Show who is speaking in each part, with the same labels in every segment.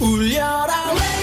Speaker 1: 울려라 radio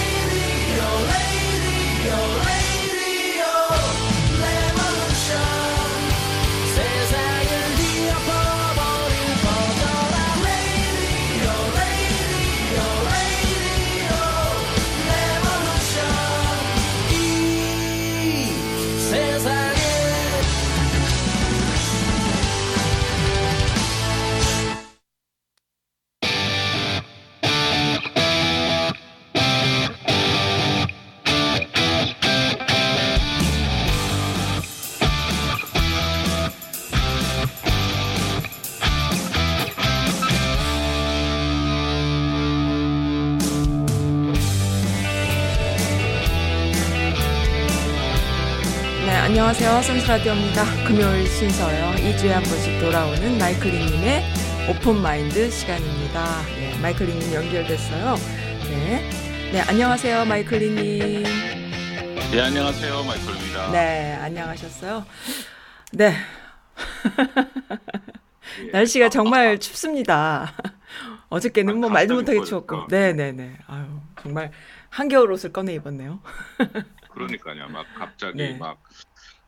Speaker 2: 안녕하세요. 선수라디오입니다. 금요일 순서요. 2주에 한 번씩 돌아오는 마이클링님의 오픈 마인드 시간입니다. 네, 마이클링님 연결됐어요. 네. 네, 안녕하세요. 마이클링님.
Speaker 3: 네, 안녕하세요. 마이클입니다.
Speaker 2: 네, 안녕하셨어요. 네.
Speaker 3: 예.
Speaker 2: 날씨가 정말 춥습니다. 어저께는 뭐 말도 못하게 추웠고.
Speaker 3: 추워졌다.
Speaker 2: 네네 네. 아유, 정말 한겨울 옷을 꺼내 입었네요.
Speaker 3: 그러니까요. 막 갑자기
Speaker 2: 네.
Speaker 3: 막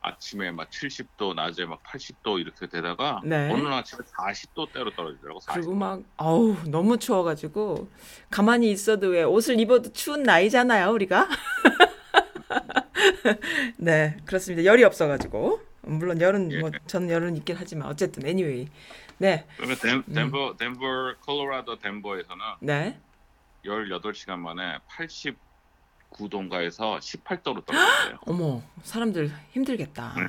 Speaker 3: 아침에 막 70도, 낮에 막 80도 이렇게 되다가
Speaker 2: 네.
Speaker 3: 어느 날 아침에 40도대로 떨어지더라고. 40도.
Speaker 2: 그리고 막 어우 너무 추워가지고 가만히 있어도 왜 옷을 입어도 추운 나이잖아요 우리가 네 그렇습니다 열이 없어가지고 물론 열은
Speaker 3: 예.
Speaker 2: 뭐 저는 열은 있긴 하지만 어쨌든 anyway 네
Speaker 3: 그러면 덴, 덴버, 덴버, 콜로라도 덴버에서는
Speaker 2: 네.
Speaker 3: 18시간 만에 89도인가에서 18도로 떨어졌어요.
Speaker 2: 어머 사람들 힘들겠다
Speaker 3: 네.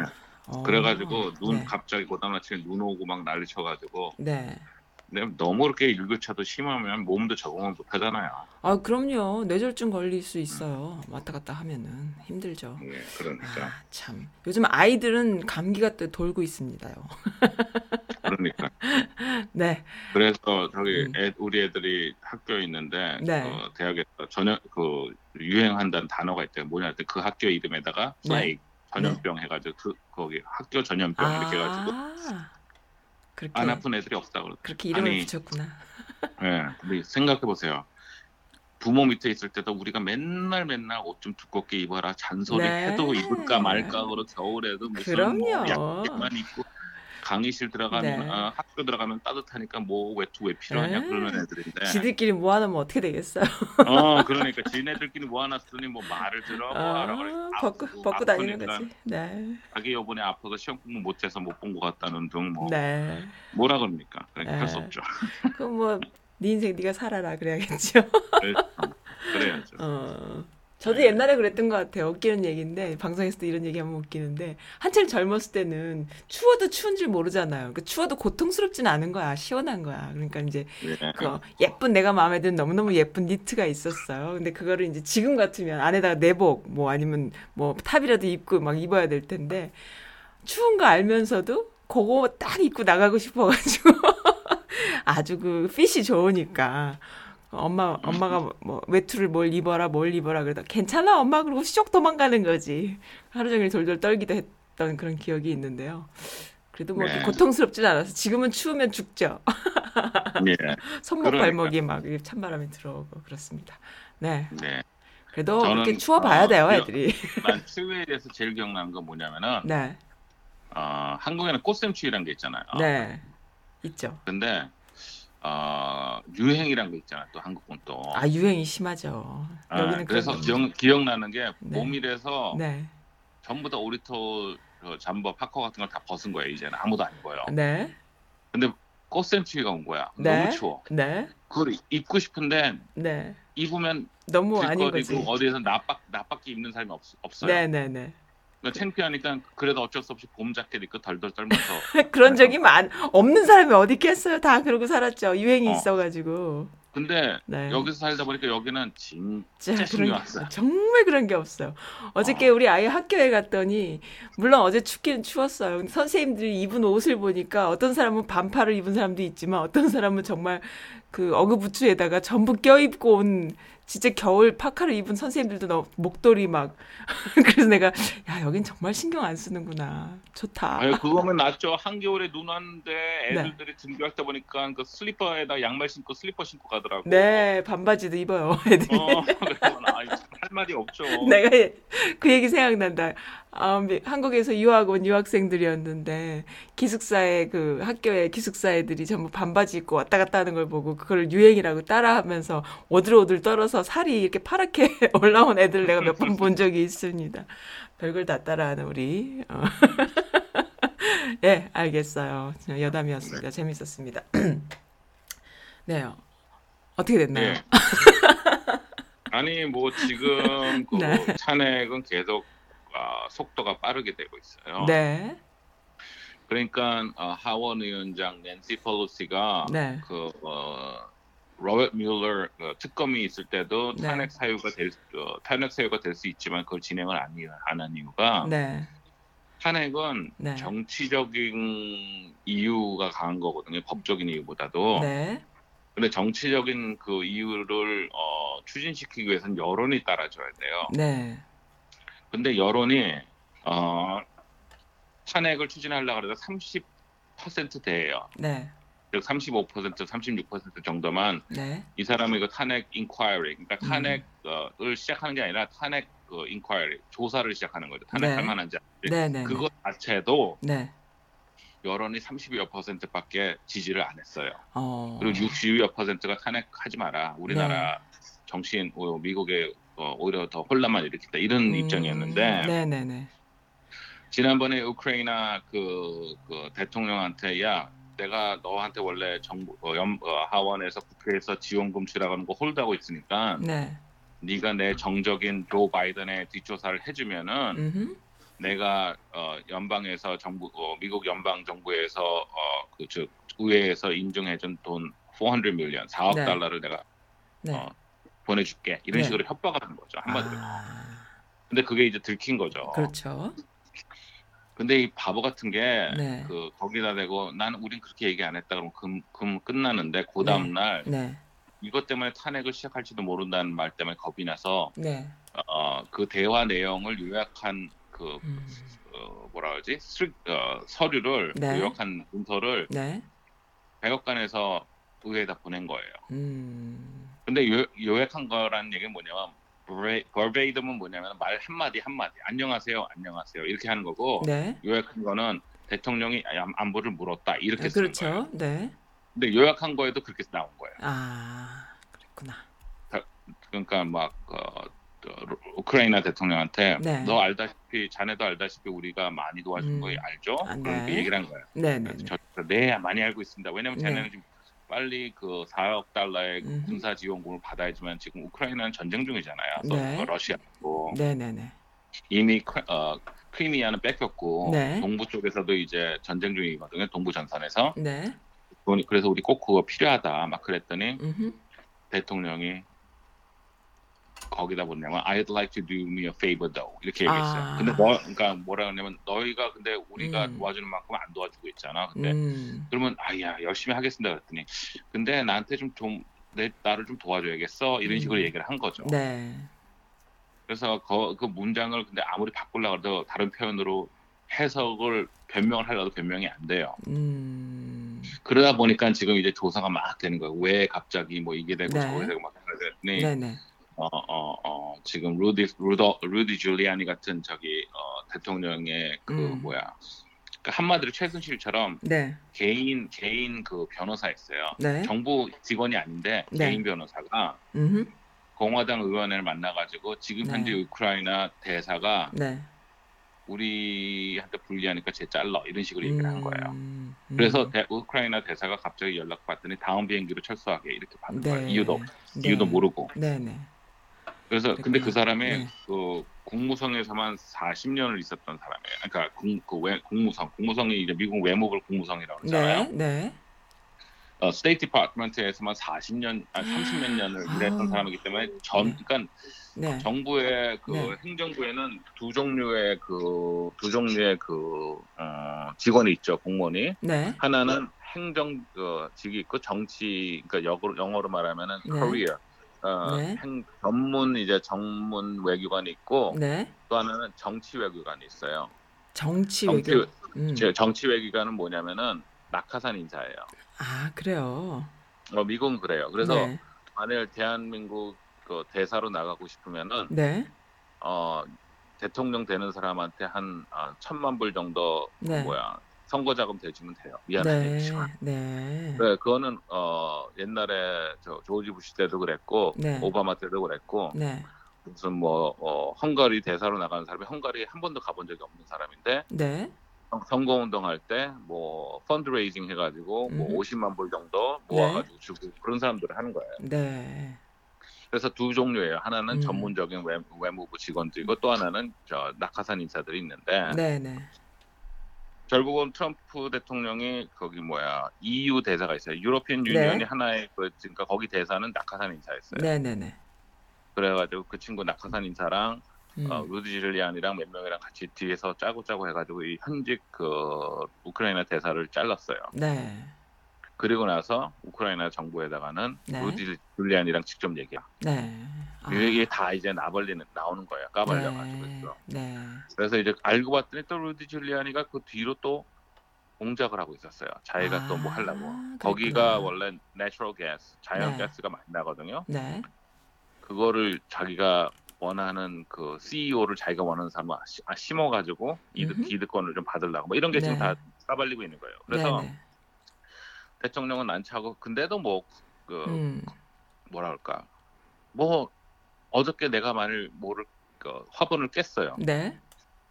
Speaker 2: 어,
Speaker 3: 그래가지고 눈
Speaker 2: 네.
Speaker 3: 갑자기 고단 아침에 눈 오고 막 난리 쳐가지고
Speaker 2: 네.
Speaker 3: 근데 너무 그렇게 일교차도 심하면 몸도 적응을 못 하잖아요.
Speaker 2: 아 그럼요 뇌졸중 걸릴 수 있어요 왔다 갔다 하면은 힘들죠
Speaker 3: 네, 그러니까.
Speaker 2: 아, 참 요즘 아이들은 감기가 또 돌고 있습니다요
Speaker 3: 그러니까.
Speaker 2: 네
Speaker 3: 그래서 저기
Speaker 2: 음.
Speaker 3: 애, 우리 애들이 학교에 있는데
Speaker 2: 네.
Speaker 3: 어, 대학에서 전염 그 유행한다는 단어가 있대요. 뭐냐 그 학교 이름에다가
Speaker 2: 네.
Speaker 3: 플레이 전염병 해가지고 그 거기 학교 전염병 이렇게 해가지고
Speaker 2: 아, 그렇게
Speaker 3: 안 아픈 애들이 없다 그러.
Speaker 2: 그렇게 이름을
Speaker 3: 아니,
Speaker 2: 붙였구나.
Speaker 3: 예, 근데 생각해 보세요. 부모 밑에 있을 때도 우리가 맨날 맨날 옷 좀 두껍게 입어라 잔소리
Speaker 2: 네.
Speaker 3: 해도 입을까 말까 그러 겨울에도 무슨 뭐
Speaker 2: 그럼요.
Speaker 3: 약만 입고 강의실 들어가면
Speaker 2: 네.
Speaker 3: 아, 학교 들어가면 따뜻하니까 뭐 외투 왜 필요하냐
Speaker 2: 네.
Speaker 3: 그러는 애들인데
Speaker 2: 지들끼리 모아놓으면 어떻게 되겠어요?
Speaker 3: 어, 그러니까 지네들끼리 모아놨으니 뭐 말을 들어 뭐.
Speaker 2: 아,
Speaker 3: 아,
Speaker 2: 벗고
Speaker 3: 뭐
Speaker 2: 벗고 다니는 거지. 네,
Speaker 3: 자기 요번에 아파서 시험 공부 못해서 못 본 것 같다는 등뭐
Speaker 2: 네.
Speaker 3: 뭐라 그럽니까? 그러니까 할수
Speaker 2: 네.
Speaker 3: 없죠.
Speaker 2: 그럼 뭐네 인생 네가 살아라 그래야겠죠.
Speaker 3: 그래- 그래야죠.
Speaker 2: 어. 저도 옛날에 그랬던 것 같아요. 웃기는 얘기인데 방송에서도 이런 얘기하면 웃기는데 한창 젊었을 때는 추워도 추운 줄 모르잖아요. 그 추워도 고통스럽진 않은 거야. 시원한 거야. 그러니까 이제
Speaker 3: 예.
Speaker 2: 그 예쁜 내가 마음에 드는 너무너무 예쁜 니트가 있었어요. 근데 그거를 이제 지금 같으면 안에다가 내복 뭐 아니면 뭐 탑이라도 입고 막 입어야 될 텐데 추운 거 알면서도 그거 딱 입고 나가고 싶어가지고 아주 그 핏이 좋으니까 엄마 엄마가 뭐 외투를 뭘 입어라 뭘 입어라 그러다 괜찮아 엄마 그러고 쑥 도망가는 거지 하루 종일 돌돌 떨기도 했던 그런 기억이 있는데요. 그래도 뭐
Speaker 3: 네.
Speaker 2: 고통스럽진 않아서 지금은 추우면 죽죠.
Speaker 3: 예.
Speaker 2: 손목
Speaker 3: 그러니까.
Speaker 2: 발목이 막 이렇게 찬바람이 들어오고 그렇습니다. 네.
Speaker 3: 네.
Speaker 2: 그래도 그렇게 추워봐야
Speaker 3: 어,
Speaker 2: 돼요,
Speaker 3: 그-
Speaker 2: 애들이.
Speaker 3: 난 추위에 대해서 제일 기억나는 건 뭐냐면은
Speaker 2: 네.
Speaker 3: 어, 한국에는 꽃샘추위라는 게 있잖아요.
Speaker 2: 네. 있죠.
Speaker 3: 근데 어, 유행이란 게 있잖아요. 또 한국은 또.
Speaker 2: 아, 유행이 심하죠.
Speaker 3: 아,
Speaker 2: 여기는
Speaker 3: 그래서
Speaker 2: 그런
Speaker 3: 기억, 기억나는 게
Speaker 2: 네.
Speaker 3: 봄이라서
Speaker 2: 네.
Speaker 3: 전부 다 오리토 그 잠버 파커 같은 걸 다 벗은 거예요. 이제는 아무도 안 입어요.
Speaker 2: 네.
Speaker 3: 근데 꽃샘추위가 온 거야.
Speaker 2: 네.
Speaker 3: 너무 추워.
Speaker 2: 네.
Speaker 3: 그걸 입고 싶은데
Speaker 2: 네.
Speaker 3: 입으면
Speaker 2: 너무 아닌 거지.
Speaker 3: 어디에서 나밖 나밖에 입는 사람이 없, 없어요.
Speaker 2: 네, 네, 네.
Speaker 3: 그러니까 창피하니까 그래도 어쩔 수 없이 봄 자켓 입고 덜덜 떨면서
Speaker 2: 그런 적이 많 없는 사람이 어디 있겠어요. 다 그러고 살았죠. 유행이
Speaker 3: 어.
Speaker 2: 있어 가지고.
Speaker 3: 근데
Speaker 2: 네.
Speaker 3: 여기서 살다 보니까 여기는 진짜 신경.
Speaker 2: 게 정말 그런 게 없어요. 어저께 우리 아이 학교에 갔더니 물론 어제 춥기는 추웠어요. 선생님들이 입은 옷을 보니까 어떤 사람은 반팔을 입은 사람도 있지만 어떤 사람은 정말 그 어그부츠에다가 전부 껴입고 온 진짜 겨울 파카를 입은 선생님들도 너, 목도리 막 그래서 내가 야 여긴 정말 신경 안 쓰는구나 좋다
Speaker 3: 아유 그거면 낫죠. 한겨울에 눈 왔는데
Speaker 2: 네.
Speaker 3: 애들들이 등교할 때 보니까 그 슬리퍼에다 양말 신고 슬리퍼 신고 가더라고.
Speaker 2: 네 반바지도 입어요 애들이
Speaker 3: 어, 아이, 할 말이 없죠.
Speaker 2: 내가 그 얘기 생각난다. 아, 미- 한국에서 유학 온 유학생들이었는데 기숙사에 그 학교에 기숙사 애들이 전부 반바지 입고 왔다 갔다 하는 걸 보고 그걸 유행이라고 따라하면서 오들오들 떨어서 살이 이렇게 파랗게 올라온 애들 내가 몇 번 본 적이 있습니다. 별걸 다 따라하는 우리. 어. 예, 알겠어요. 여담이었습니다. 재밌었습니다. 네. 어떻게 됐나요?
Speaker 3: 예. 아니 뭐 지금 그
Speaker 2: 네.
Speaker 3: 탄핵은 계속 아, 속도가 빠르게 되고 있어요.
Speaker 2: 네.
Speaker 3: 그러니까 어, 하원 위원장 낸시 펠로시가
Speaker 2: 네.
Speaker 3: 그 어, 로버트 뮬러 그 특검이 있을 때도
Speaker 2: 네.
Speaker 3: 탄핵 사유가 될 어, 탄핵 사유가 될 수 있지만 그걸 진행을 안 하는 이유가
Speaker 2: 네.
Speaker 3: 탄핵은
Speaker 2: 네.
Speaker 3: 정치적인 이유가 강한 거거든요. 법적인 이유보다도.
Speaker 2: 네.
Speaker 3: 근데 정치적인 그 이유를 어, 추진시키기 위해서는 여론이 따라줘야 돼요.
Speaker 2: 네.
Speaker 3: 근데 여론이 어, 탄핵을 추진하려고 해도 30%대예요.
Speaker 2: 네.
Speaker 3: 즉 35%, 36% 정도만
Speaker 2: 네.
Speaker 3: 이 사람이 그 탄핵 인콰이리, 그러니까
Speaker 2: 음.
Speaker 3: 탄핵을 시작하는 게 아니라 탄핵 그 인콰이리, 조사를 시작하는 거죠. 탄핵할
Speaker 2: 네.
Speaker 3: 만한지.
Speaker 2: 네, 네.
Speaker 3: 그거 자체도
Speaker 2: 네.
Speaker 3: 여론이 30여 퍼센트밖에 지지를 안 했어요.
Speaker 2: 어.
Speaker 3: 그리고 60여 퍼센트가 탄핵하지 마라. 우리나라
Speaker 2: 네.
Speaker 3: 정치인, 어, 미국에 어, 오히려 더 혼란만 일으킨다. 이런
Speaker 2: 음,
Speaker 3: 입장이었는데
Speaker 2: 네, 네, 네.
Speaker 3: 지난번에 우크라이나 그, 그 대통령한테 야 내가 너한테 원래 정부 어, 연, 어, 하원에서 국회에서 지원금 주라는 거 홀드하고 있으니까
Speaker 2: 네.
Speaker 3: 네가 내 정적인 조 바이든의 뒷조사를 해주면은
Speaker 2: 음.
Speaker 3: 내가 어, 연방에서 정부 어, 미국 연방 정부에서 어, 그즉 의회에서 인정해준 돈 400 밀리언 4억
Speaker 2: 네.
Speaker 3: 달러를 내가
Speaker 2: 네.
Speaker 3: 어, 보내줄게 이런
Speaker 2: 네.
Speaker 3: 식으로 협박하는 거죠 한마디로.
Speaker 2: 아,
Speaker 3: 근데 그게 이제 들킨 거죠.
Speaker 2: 그렇죠.
Speaker 3: 근데 이 바보 같은 게그
Speaker 2: 네.
Speaker 3: 거기다 대고 난 우린 그렇게 얘기 안 했다 그러면 금, 금 끝나는데 그 다음 날
Speaker 2: 네.
Speaker 3: 이것 때문에 탄핵을 시작할지도 모른다는 말 때문에 겁이 나서
Speaker 2: 네.
Speaker 3: 어, 그 대화 내용을 요약한 그
Speaker 2: 음.
Speaker 3: 어, 뭐라 그러지 스, 어, 서류를
Speaker 2: 네.
Speaker 3: 요약한 문서를
Speaker 2: 네.
Speaker 3: 백악관에서 의회에다 보낸 거예요.
Speaker 2: 음.
Speaker 3: 근데 요, 요약한 거라는 얘기는 뭐냐면 버베이덤은 뭐냐면 말 한마디 한마디 안녕하세요 안녕하세요 이렇게 하는 거고
Speaker 2: 네.
Speaker 3: 요약한 거는 대통령이 안- 안부를 물었다 이렇게
Speaker 2: 네,
Speaker 3: 쓰는 거예요.
Speaker 2: 그렇죠. 네.
Speaker 3: 근데 요약한 거에도 그렇게 나온 거예요.
Speaker 2: 아, 그랬구나.
Speaker 3: 그러니까 막 어, 어, 우크라이나 대통령한테
Speaker 2: 네.
Speaker 3: 너 알다시피 자네도 알다시피 우리가 많이 도와준
Speaker 2: 음.
Speaker 3: 거 알죠?
Speaker 2: 아, 네.
Speaker 3: 그렇게 얘기를 한 거예요.
Speaker 2: 네, 네. 네.
Speaker 3: 저, 네 많이 알고 있습니다. 왜냐면
Speaker 2: 네.
Speaker 3: 자네는 지금 빨리 그 4억 달러의
Speaker 2: 음흠.
Speaker 3: 군사 지원금을 받아야지만 지금 우크라이나는 전쟁 중이잖아요. 또
Speaker 2: 네.
Speaker 3: 그 러시아고
Speaker 2: 네, 네, 네.
Speaker 3: 이미 크, 어, 크리미아는 뺏겼고
Speaker 2: 네.
Speaker 3: 동부 쪽에서도 이제 전쟁 중이거든요. 동부 전선에서.
Speaker 2: 네.
Speaker 3: 그래서 우리 꼭 그거 필요하다. 막 그랬더니
Speaker 2: 음.
Speaker 3: 대통령이 거기다 뭐냐면 I'd like to do me a favor though 이렇게 얘기했어요.
Speaker 2: 아.
Speaker 3: 근데 너 그러니까 뭐라 그러냐면 너희가 근데 우리가
Speaker 2: 음.
Speaker 3: 도와주는 만큼 안 도와주고 있잖아. 근데
Speaker 2: 음.
Speaker 3: 그러면 아야 열심히 하겠습니다 그랬더니 근데 나한테 좀 좀 내 나를 좀 도와줘야겠어 이런
Speaker 2: 음.
Speaker 3: 식으로 얘기를 한 거죠.
Speaker 2: 네.
Speaker 3: 그래서 그, 그 문장을 근데 아무리 바꾸려고 해도 다른 표현으로 해석을 변명을 하려도 변명이 안 돼요.
Speaker 2: 음.
Speaker 3: 그러다 보니까 지금 이제 조사가 막 되는 거예요. 왜 갑자기 뭐 이게 되고
Speaker 2: 네.
Speaker 3: 저게 되고 막 그랬더니
Speaker 2: 네, 네.
Speaker 3: 어, 어, 어, 지금 루디 루더 루디 줄리아니 같은 저기 어, 대통령의 그
Speaker 2: 음.
Speaker 3: 뭐야 그 한마디로 최순실처럼
Speaker 2: 네.
Speaker 3: 개인 개인 그 변호사였어요.
Speaker 2: 네.
Speaker 3: 정부 직원이 아닌데
Speaker 2: 네.
Speaker 3: 개인 변호사가
Speaker 2: 음.
Speaker 3: 공화당 의원을 만나가지고 지금
Speaker 2: 네.
Speaker 3: 현재 우크라이나 대사가
Speaker 2: 네.
Speaker 3: 우리한테 불리하니까 쟤 잘라 이런 식으로 얘기를 한 거예요.
Speaker 2: 음.
Speaker 3: 그래서 대- 우크라이나 대사가 갑자기 연락 받더니 다음 비행기로 철수하게 이렇게 받는 거예요.
Speaker 2: 네.
Speaker 3: 이유도
Speaker 2: 네.
Speaker 3: 이유도 모르고.
Speaker 2: 네, 네.
Speaker 3: 그래서 근데 그. 사람이
Speaker 2: 네.
Speaker 3: 그 국무성에서만 40년을 있었던 사람이에요. 그러니까 국, 그 외, 국무성, 국무성이 이제 미국 외무부 국무성이라고 그러잖아요.
Speaker 2: 네. 네.
Speaker 3: 어, State Department에서만 40년, 아 30몇 년을
Speaker 2: 아.
Speaker 3: 일했던 사람이기 때문에 전,
Speaker 2: 네.
Speaker 3: 그러니까
Speaker 2: 네.
Speaker 3: 정부의 그
Speaker 2: 네.
Speaker 3: 행정부에는 두 종류의 그 두 종류의 그 어, 직원이 있죠 공무원이
Speaker 2: 네.
Speaker 3: 하나는 행정 그 직이 있고 정치 그러니까 영어로, 영어로 말하면은
Speaker 2: 네.
Speaker 3: career 어,
Speaker 2: 네.
Speaker 3: 행- 전문 이제 전문 외교관이 있고
Speaker 2: 네.
Speaker 3: 또 하나는 정치 외교관이 있어요.
Speaker 2: 정치
Speaker 3: 정치,
Speaker 2: 외교. 음.
Speaker 3: 제- 정치 외교관은 뭐냐면은 낙하산 인사예요.
Speaker 2: 아, 그래요.
Speaker 3: 어, 미국은 그래요. 그래서
Speaker 2: 네.
Speaker 3: 만일 대한민국 그 대사로 나가고 싶으면은
Speaker 2: 네.
Speaker 3: 어, 대통령 되는 사람한테 한 아, 천만 불 정도
Speaker 2: 네.
Speaker 3: 뭐야 선거 자금 대주면 돼요.
Speaker 2: 네.
Speaker 3: 미안하지만.
Speaker 2: 네.
Speaker 3: 네, 그거는 어, 옛날에 저 조지 부시 때도 그랬고
Speaker 2: 네.
Speaker 3: 오바마 때도 그랬고
Speaker 2: 네.
Speaker 3: 무슨 뭐 어, 헝가리 대사로 나가는 사람이 헝가리 한 번도 가본 적이 없는 사람인데
Speaker 2: 네.
Speaker 3: 선거 운동할 때 뭐 펀드레이징 해가지고 뭐
Speaker 2: 음.
Speaker 3: 50만 불 정도
Speaker 2: 네.
Speaker 3: 모아가지고 주고 그런 사람들을 하는 거예요.
Speaker 2: 네.
Speaker 3: 그래서 두 종류예요. 하나는
Speaker 2: 음.
Speaker 3: 전문적인 외, 외무부 직원들이고 또 하나는 저 낙하산 인사들이 있는데
Speaker 2: 네, 네.
Speaker 3: 결국은 트럼프 대통령이 거기 뭐야 EU 대사가 있어요.
Speaker 2: 네.
Speaker 3: 유니언이 하나의 그 그러니까 거기 대사는 낙하산 인사였어요.
Speaker 2: 네, 네, 네.
Speaker 3: 그래가지고 그 친구 낙하산 인사랑
Speaker 2: 음.
Speaker 3: 어, 루디 줄리아니랑 몇 명이랑 같이 뒤에서 짜고 짜고 해가지고 이 현직 그 우크라이나 대사를 잘랐어요.
Speaker 2: 네.
Speaker 3: 그리고 나서 우크라이나 정부에다가는
Speaker 2: 네.
Speaker 3: 루디 줄리아니랑 직접 얘기해요.
Speaker 2: 네. 아.
Speaker 3: 이게 다 이제 까발리는 나오는 거예요. 까발려가지고
Speaker 2: 네. 네.
Speaker 3: 그래서 이제 알고 봤더니 또 루디 줄리아니가 그 뒤로 또 공작을 하고 있었어요. 자기가 또뭐
Speaker 2: 아,
Speaker 3: 하려고.
Speaker 2: 그랬구나.
Speaker 3: 거기가 원래 natural gas, 자연
Speaker 2: 네.
Speaker 3: 가스가 많이 나거든요.
Speaker 2: 네.
Speaker 3: 그거를 자기가 원하는 그 CEO를 자기가 원하는 사람 아, 심어가지고 이득
Speaker 2: 음흠.
Speaker 3: 기득권을 좀 받으려고 뭐 이런 게 지금
Speaker 2: 네.
Speaker 3: 다 까발리고 있는 거예요. 그래서
Speaker 2: 네, 네.
Speaker 3: 대통령은 안 차고 근데도 뭐그
Speaker 2: 음.
Speaker 3: 뭐라 할까 뭐 어저께 내가 만일 뭐를 그 화분을 깼어요.
Speaker 2: 네.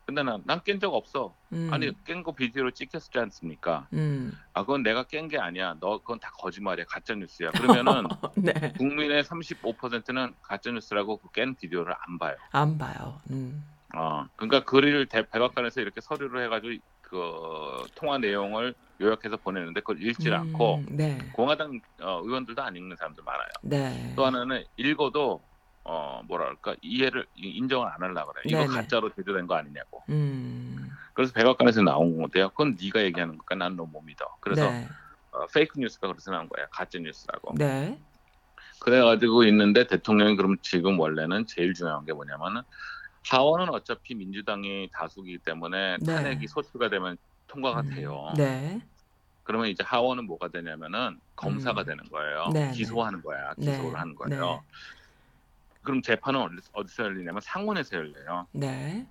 Speaker 3: 근데 난난깬 적 없어.
Speaker 2: 음.
Speaker 3: 아니 깬 거 비디오로 찍혔지 않습니까?
Speaker 2: 음.
Speaker 3: 아 그건 내가 깬 게 아니야. 너 그건 다 거짓말이야. 가짜 뉴스야. 그러면은
Speaker 2: 네.
Speaker 3: 국민의 35%는 가짜 뉴스라고 그 깬 비디오를 안 봐요.
Speaker 2: 안 봐요. 음.
Speaker 3: 어, 그러니까 대- 백악관에서 이렇게 서류를 해가지고 그 통화 내용을 요약해서 보내는데 그걸 읽질
Speaker 2: 음,
Speaker 3: 않고
Speaker 2: 네.
Speaker 3: 공화당 어, 의원들도 안 읽는 사람들 많아요.
Speaker 2: 네.
Speaker 3: 또 하나는 읽어도 어 뭐랄까 이해를 이- 인정을 안 하려고 그래. 이거
Speaker 2: 네네.
Speaker 3: 가짜로 제조된 거 아니냐고.
Speaker 2: 음.
Speaker 3: 그래서 백악관에서 나온 건데요. 그건 네가 얘기하는 거니까 난너못 믿어. 그래서
Speaker 2: 네.
Speaker 3: 어, 페이크 뉴스가 그래서 나온 거야. 가짜 뉴스라고.
Speaker 2: 네.
Speaker 3: 그래가지고 있는데 대통령이 그럼 지금 원래는 제일 중요한 게 뭐냐면은 하원은 어차피 민주당이 다수기 때문에
Speaker 2: 네.
Speaker 3: 탄핵이 소추가 되면 통과가
Speaker 2: 음,
Speaker 3: 돼요.
Speaker 2: 네.
Speaker 3: 그러면 이제 하원은 뭐가 되냐면은 검사가
Speaker 2: 음.
Speaker 3: 되는 거예요.
Speaker 2: 네,
Speaker 3: 기소하는 거야. 기소를
Speaker 2: 네,
Speaker 3: 하는 거예요.
Speaker 2: 네.
Speaker 3: 그럼 재판은 어디- 어디서 열리냐면 상원에서 열려요.
Speaker 2: 네.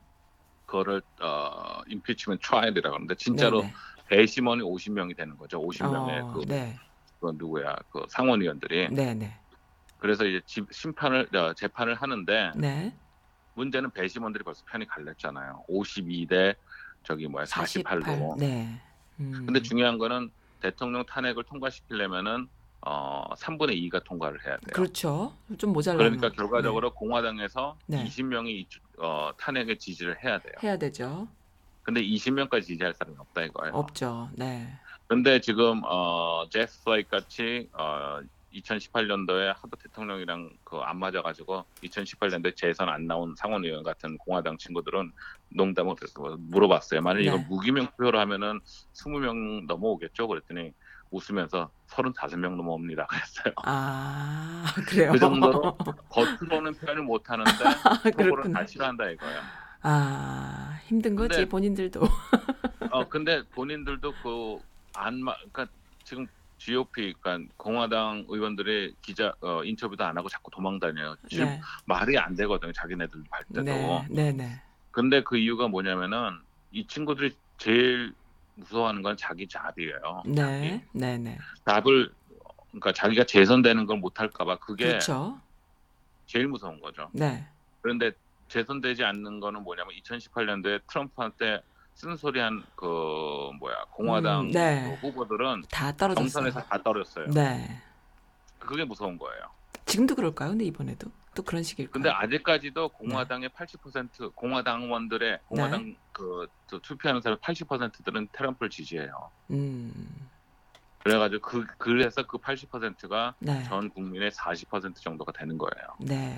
Speaker 3: 그거를 어 impeachment trial이라고 하는데 진짜로
Speaker 2: 네네.
Speaker 3: 배심원이 50명이 되는 거죠. 50명의
Speaker 2: 어,
Speaker 3: 그,
Speaker 2: 네.
Speaker 3: 그 누구야 그 상원의원들이.
Speaker 2: 네, 네.
Speaker 3: 그래서 이제 집- 심판을 어, 재판을 하는데
Speaker 2: 네.
Speaker 3: 문제는 배심원들이 벌써 편이 갈렸잖아요. 52대 저기 뭐야 48로.
Speaker 2: 네. 음.
Speaker 3: 근데 중요한 거는 대통령 탄핵을 통과시키려면은 어 3분의 2가 통과를 해야 돼요.
Speaker 2: 그렇죠. 좀 모자라면
Speaker 3: 그러니까 결과적으로 공화당에서
Speaker 2: 네.
Speaker 3: 20명이 어, 탄핵에 지지를 해야 돼요.
Speaker 2: 네. 해야 되죠.
Speaker 3: 근데 20명까지 지지할 사람이 없다 이거예요.
Speaker 2: 없죠. 네.
Speaker 3: 근데 지금 어 제프 플레이크 같이 어 2018년도에 하도 대통령이랑 그 안 맞아가지고 2018년도에 재선 안 나온 상원 의원 같은 공화당 친구들은 농담을 물어봤어요. 만약 이거
Speaker 2: 네.
Speaker 3: 무기명 투표로 하면은 20명 넘어오겠죠? 그랬더니 웃으면서 35명 넘어옵니다. 그랬어요.
Speaker 2: 아, 그래요.
Speaker 3: 그 정도로 겉으로는 표현을 못 하는데 속으로는. 다 싫어한다 이거예요.
Speaker 2: 아, 힘든 거지,
Speaker 3: 근데-
Speaker 2: 본인들도.
Speaker 3: 어 근데 본인들도 그안 그러니까 지금 GOP 그러니까 공화당 의원들의 기자 어, 인터뷰도 안 하고 자꾸 도망다녀요. 지금
Speaker 2: 네.
Speaker 3: 말이 안 되거든요. 자기네들 할 때도.
Speaker 2: 네. 네, 네.
Speaker 3: 근데 그 이유가 뭐냐면은 이 친구들이 제일 무서워하는 건 자기 잡이에요.
Speaker 2: 네. 네, 네.
Speaker 3: 잡을 그러니까 자기가 재선되는 걸 못할까봐 그게
Speaker 2: 그렇죠.
Speaker 3: 제일 무서운 거죠.
Speaker 2: 네.
Speaker 3: 그런데 재선되지 않는 거는 뭐냐면 2018년도에 트럼프한테 쓴소리한 그 뭐야 공화당
Speaker 2: 음, 네.
Speaker 3: 그 후보들은
Speaker 2: 다 떨어졌어요.
Speaker 3: 경선에서 다 떨었어요.
Speaker 2: 네.
Speaker 3: 그게 무서운 거예요.
Speaker 2: 지금도 그럴까요? 근데 이번에도 또 그런 식일까요?
Speaker 3: 근데 아직까지도 공화당의 80% 공화당원들의 공화당
Speaker 2: 네.
Speaker 3: 그, 그 투표하는 사람 80%들은 트럼프를 지지해요.
Speaker 2: 음.
Speaker 3: 그래가지고 그 그래서 그 80%가
Speaker 2: 네.
Speaker 3: 전 국민의 40% 정도가 되는 거예요.
Speaker 2: 네.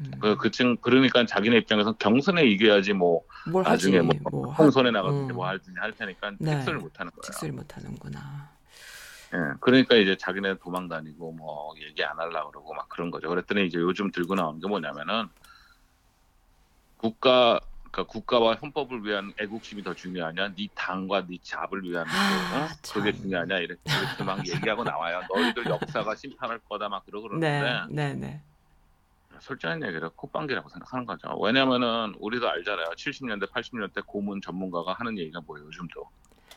Speaker 2: 음.
Speaker 3: 그 그층 그러니까 자기네 입장에서 경선에 이겨야지
Speaker 2: 뭐뭘 하지?
Speaker 3: 나중에
Speaker 2: 뭐뭐 하-
Speaker 3: 총선에 나가든지
Speaker 2: 음.
Speaker 3: 뭐 하든지 할 테니까
Speaker 2: 네.
Speaker 3: 직선을 못 하는 거예요.
Speaker 2: 직소를 못 하는구나.
Speaker 3: 예, 그러니까 이제 자기네 도망 다니고 뭐 얘기 안 하려고 그러고 막 그런 거죠. 그랬더니 이제 요즘 들고 나오는 게 뭐냐면은 국가 그러니까 국가와 헌법을 위한 애국심이 더 중요하냐, 네 당과 네 잡을 위한
Speaker 2: 아,
Speaker 3: 그, 어? 그게
Speaker 2: 참.
Speaker 3: 중요하냐 이렇게, 이렇게 막 얘기하고 나와요. 너희들 역사가 심판할 거다 막 그러고 그러는데
Speaker 2: 네, 네, 네.
Speaker 3: 솔직한 얘기를 콧방귀라고 생각하는 거죠. 왜냐면은 우리도 알잖아요. 70년대, 80년대 고문 전문가가 하는 얘기가 뭐예요, 요즘도.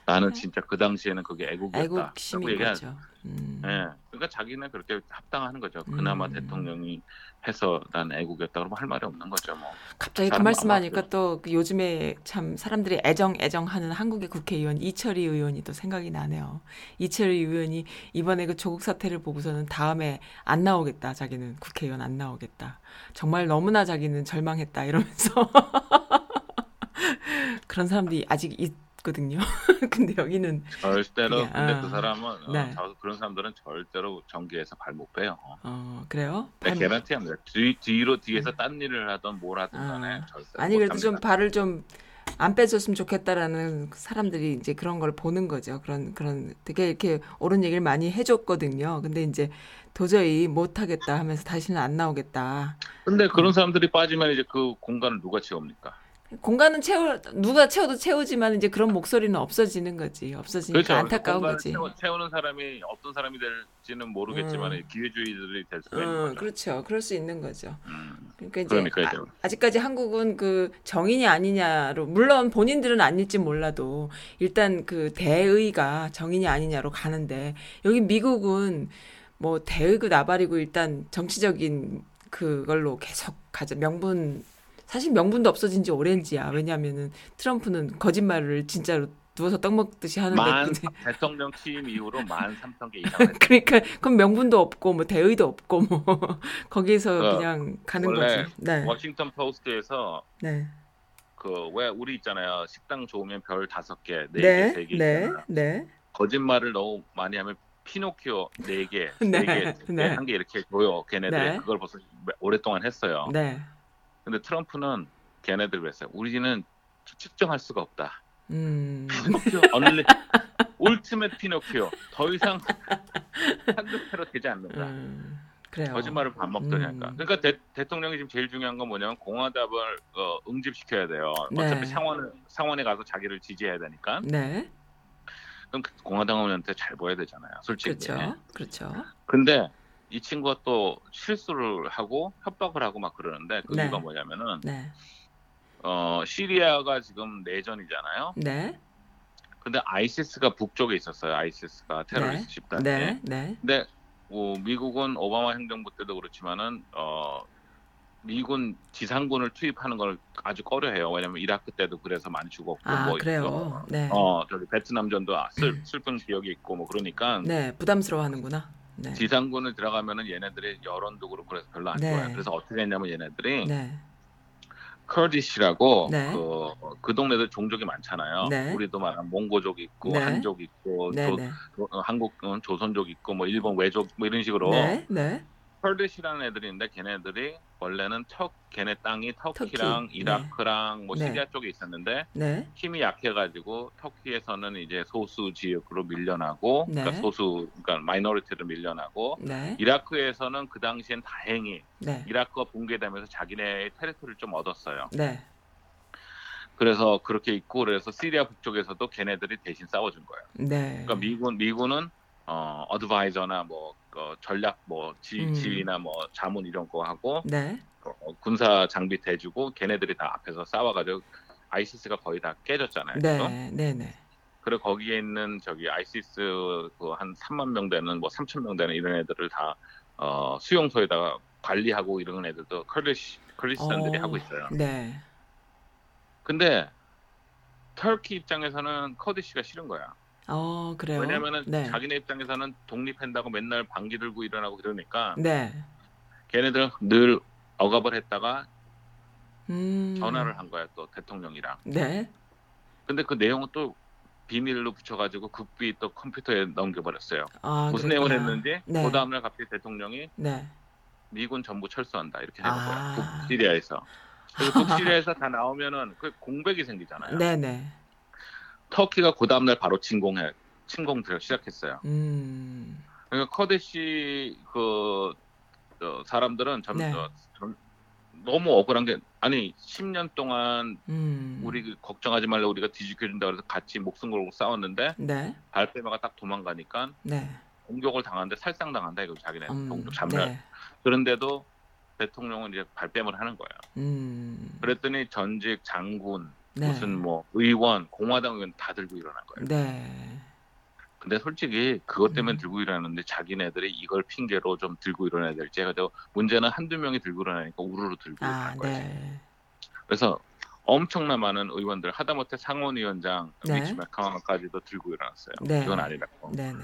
Speaker 3: 나는
Speaker 2: 네.
Speaker 3: 진짜 그 당시에는 그게 애국이었다.
Speaker 2: 애국심인
Speaker 3: 얘기하-
Speaker 2: 거죠. 음.
Speaker 3: 예. 그러니까 자기는 그렇게 합당하는 거죠. 그나마
Speaker 2: 음.
Speaker 3: 대통령이 해서 난 애국이었다 그러면 할 말이 없는 거죠, 뭐.
Speaker 2: 갑자기 그 말씀하니까
Speaker 3: 마음대로.
Speaker 2: 또그 요즘에 참 사람들이 애정 애정하는 한국의 국회의원 이철희 의원이 또 생각이 나네요. 이철희 의원이 이번에 그 조국 사태를 보고서는 다음에 안 나오겠다. 자기는 국회의원 안 나오겠다. 정말 너무나 자기는 절망했다 이러면서 그런 사람들이 아직 있 거든요. 근데 여기는
Speaker 3: 절대로
Speaker 2: 그게,
Speaker 3: 근데
Speaker 2: 아,
Speaker 3: 그 사람은 어,
Speaker 2: 네.
Speaker 3: 저- 그런 사람들은 절대로 정계에서 발 못 빼요.
Speaker 2: 어 그래요?
Speaker 3: 내
Speaker 2: 발-
Speaker 3: 개런티합니다. 뒤, 뒤로 뒤에서 딴 일을 하던 뭘 하든
Speaker 2: 아.
Speaker 3: 간에 절대로
Speaker 2: 아니 그래도 좀
Speaker 3: 못합니다.
Speaker 2: 발을 좀 안 빼줬으면 좋겠다라는 사람들이 이제 그런 걸 보는 거죠. 그런 그런 되게 이렇게 옳은 얘기를 많이 해줬거든요. 근데 이제 도저히 못하겠다 하면서 다시는 안 나오겠다.
Speaker 3: 근데 그런 사람들이 빠지면 이제 그 공간을 누가 채웁니까?
Speaker 2: 공간은 채우 누가 채워도 채우지만 이제 그런 목소리는 없어지는 거지. 없어지니까 안타까운
Speaker 3: 공간을
Speaker 2: 거지.
Speaker 3: 채워, 채우 는 사람이 어떤 사람이 될지는 모르겠지만
Speaker 2: 음.
Speaker 3: 기회주의들이 될 수가 있는
Speaker 2: 음,
Speaker 3: 거죠.
Speaker 2: 그렇죠. 그럴 수 있는 거죠.
Speaker 3: 음.
Speaker 2: 그러니까 이제
Speaker 3: 그러니까요.
Speaker 2: 아, 직까지 한국은 그 정인이 아니냐로 물론 본인들은 아닐지 몰라도 일단 그 대의가 정인이 아니냐로 가는데 여기 미국은 뭐 대의고 나발이고 일단 정치적인 그걸로 계속 가자 명분 사실 명분도 없어진 지 오랜지야 왜냐하면은 트럼프는 거짓말을 진짜로 누워서 떡 먹듯이 하는데
Speaker 3: 만 대통령 취임 이후로 만 삼천 개 이상.
Speaker 2: 그러니까 그럼 명분도 없고 뭐 대의도 없고 뭐 거기에서
Speaker 3: 그,
Speaker 2: 그냥 가는 거지. 네,
Speaker 3: 워싱턴 포스트에서
Speaker 2: 네.
Speaker 3: 그 왜 우리 있잖아요 식당 좋으면 별 다섯 개, 네 개,
Speaker 2: 네,
Speaker 3: 세개
Speaker 2: 네. 네,
Speaker 3: 거짓말을 너무 많이 하면 피노키오 네 개,
Speaker 2: 네,
Speaker 3: 네 개,
Speaker 2: 네.
Speaker 3: 한개 이렇게 줘요. 걔네들이
Speaker 2: 네.
Speaker 3: 그걸 벌써 오랫동안 했어요.
Speaker 2: 네.
Speaker 3: 근데 트럼프는 걔네들 그랬어요. 우리는 측정할 수가 없다.
Speaker 2: 음,
Speaker 3: 피노키오 언리 울티메트 피노키오 더 이상 한두 패로 되지 않는다.
Speaker 2: 음, 그래요.
Speaker 3: 거짓말을 밥 먹더냐니까.
Speaker 2: 음.
Speaker 3: 그러니까 대, 대통령이 지금 제일 중요한 건 뭐냐면 공화당을 어, 응집시켜야 돼요.
Speaker 2: 네.
Speaker 3: 어차피 상원 상원에 가서 자기를 지지해야 되니까.
Speaker 2: 네,
Speaker 3: 그럼 그 공화당원한테 잘 보여야 되잖아요. 솔직히.
Speaker 2: 그렇죠, 그렇죠.
Speaker 3: 근데 이 친구가 또 실수를 하고 협박을 하고 막 그러는데 그
Speaker 2: 네.
Speaker 3: 이유가 뭐냐면은
Speaker 2: 네,
Speaker 3: 어 시리아가 지금 내전이잖아요.
Speaker 2: 네,
Speaker 3: 근데 ISIS가 북쪽에 있었어요. ISIS가 테러리스트 집단이.
Speaker 2: 네, 네,
Speaker 3: 근데 뭐 미국은 오바마 행정부 때도 그렇지만은 어 미군 지상군을 투입하는 걸 아주 꺼려해요. 왜냐면 이라크 때도 그래서 많이 죽었고
Speaker 2: 아
Speaker 3: 뭐
Speaker 2: 그래요. 네,
Speaker 3: 어 저기 베트남전도 아, 슬, 슬픈 기억이 있고 뭐 그러니까
Speaker 2: 네, 부담스러워하는구나. 네,
Speaker 3: 지상군을 들어가면은 얘네들이 여론도 그렇고 그래서 별로 안
Speaker 2: 네.
Speaker 3: 좋아요. 그래서 어떻게 했냐면 얘네들이
Speaker 2: 네,
Speaker 3: Kurdish라고
Speaker 2: 네.
Speaker 3: 그, 그 동네들 종족이 많잖아요.
Speaker 2: 네.
Speaker 3: 우리도 말하는 몽고족 있고
Speaker 2: 네.
Speaker 3: 한족 있고
Speaker 2: 네,
Speaker 3: 조-
Speaker 2: 네,
Speaker 3: 어, 한국은 조선족 있고 뭐 일본 왜족 뭐 이런 식으로
Speaker 2: 네, 네,
Speaker 3: Kurdish라는 애들이 있는데 걔네들이 원래는 터 걔네 땅이 터키랑
Speaker 2: 터키.
Speaker 3: 이라크랑 뭐
Speaker 2: 네.
Speaker 3: 시리아 쪽에 있었는데
Speaker 2: 네,
Speaker 3: 힘이 약해가지고 터키에서는 이제 소수 지역으로 밀려나고
Speaker 2: 네.
Speaker 3: 그러니까 소수 그러니까 minority로 밀려나고
Speaker 2: 네,
Speaker 3: 이라크에서는 그 당시엔 다행히
Speaker 2: 네,
Speaker 3: 이라크가 붕괴되면서 자기네의 territory를 좀 얻었어요.
Speaker 2: 네,
Speaker 3: 그래서 그렇게 있고 그래서 시리아 북쪽에서도 걔네들이 대신 싸워준 거예요.
Speaker 2: 네.
Speaker 3: 그러니까 미군 미군은 어 advisor나 뭐 어, 전략 뭐 지,
Speaker 2: 음.
Speaker 3: 지휘나 뭐 자문 이런 거 하고
Speaker 2: 네,
Speaker 3: 어, 군사 장비 대주고 걔네들이 다 앞에서 싸워가지고 ISIS가 거의 다 깨졌잖아요.
Speaker 2: 네, 네, 네,
Speaker 3: 그리고 거기에 있는 저기 ISIS 그 한 3만 명 되는 뭐 3천 명 되는 이런 애들을 다 어, 수용소에다가 관리하고 이런 애들도 Kurdish Kurdistan들이
Speaker 2: 어.
Speaker 3: 하고 있어요.
Speaker 2: 네,
Speaker 3: 근데 터키 입장에서는 커디시가 싫은 거야.
Speaker 2: 어 그래요.
Speaker 3: 왜냐면은
Speaker 2: 네,
Speaker 3: 자기네 입장에서는 독립한다고 맨날 방귀 들고 일어나고 그러니까
Speaker 2: 네,
Speaker 3: 걔네들 늘 억압을 했다가
Speaker 2: 음,
Speaker 3: 전화를 한 거야 또 대통령이랑.
Speaker 2: 네,
Speaker 3: 근데 그 내용은 또 비밀로 붙여가지고 급히 또 컴퓨터에 넘겨버렸어요.
Speaker 2: 아
Speaker 3: 무슨
Speaker 2: 그랬구나.
Speaker 3: 내용을 했는지
Speaker 2: 네.
Speaker 3: 그 다음날 갑자기 대통령이
Speaker 2: 네,
Speaker 3: 미군 전부 철수한다 이렇게 해놓은
Speaker 2: 아.
Speaker 3: 거야. 북시리아에서. 그리고 북시리아에서 다 나오면은 그 공백이 생기잖아요.
Speaker 2: 네, 네,
Speaker 3: 터키가 그 다음날 바로 진공해 침공들을 시작했어요.
Speaker 2: 음.
Speaker 3: 그러니까 커데시 그 어, 사람들은 점,
Speaker 2: 네.
Speaker 3: 어, 점- 너무 억울한 게 아니 10년 동안
Speaker 2: 음.
Speaker 3: 우리 걱정하지 말라 우리가 뒤집혀준다 그래서 같이 목숨 걸고 싸웠는데
Speaker 2: 네.
Speaker 3: 발뺌아가 딱 도망가니까
Speaker 2: 네.
Speaker 3: 공격을 당하는데 살상 당한다 이거 자기네
Speaker 2: 음,
Speaker 3: 동족 잡멸
Speaker 2: 네.
Speaker 3: 그런데도 대통령은 이제 발뺌을 하는 거예요.
Speaker 2: 음.
Speaker 3: 그랬더니 전직 장군
Speaker 2: 네.
Speaker 3: 무슨 뭐 의원 공화당 의원 다 들고 일어난 거예요.
Speaker 2: 네.
Speaker 3: 근데 솔직히 그것 때문에
Speaker 2: 음.
Speaker 3: 들고 일어나는데 자기네들이 이걸 핑계로 좀 들고 일어나야 될지 그래도 문제는 한두 명이 들고 일어나니까 우르르 들고
Speaker 2: 아,
Speaker 3: 일어난 거예요.
Speaker 2: 네.
Speaker 3: 그래서 엄청나 많은 의원들 하다못해 상원위원장
Speaker 2: 네.
Speaker 3: 미치 맥카마까지도 들고 일어났어요.
Speaker 2: 네.
Speaker 3: 이건 아니라고.
Speaker 2: 네, 네.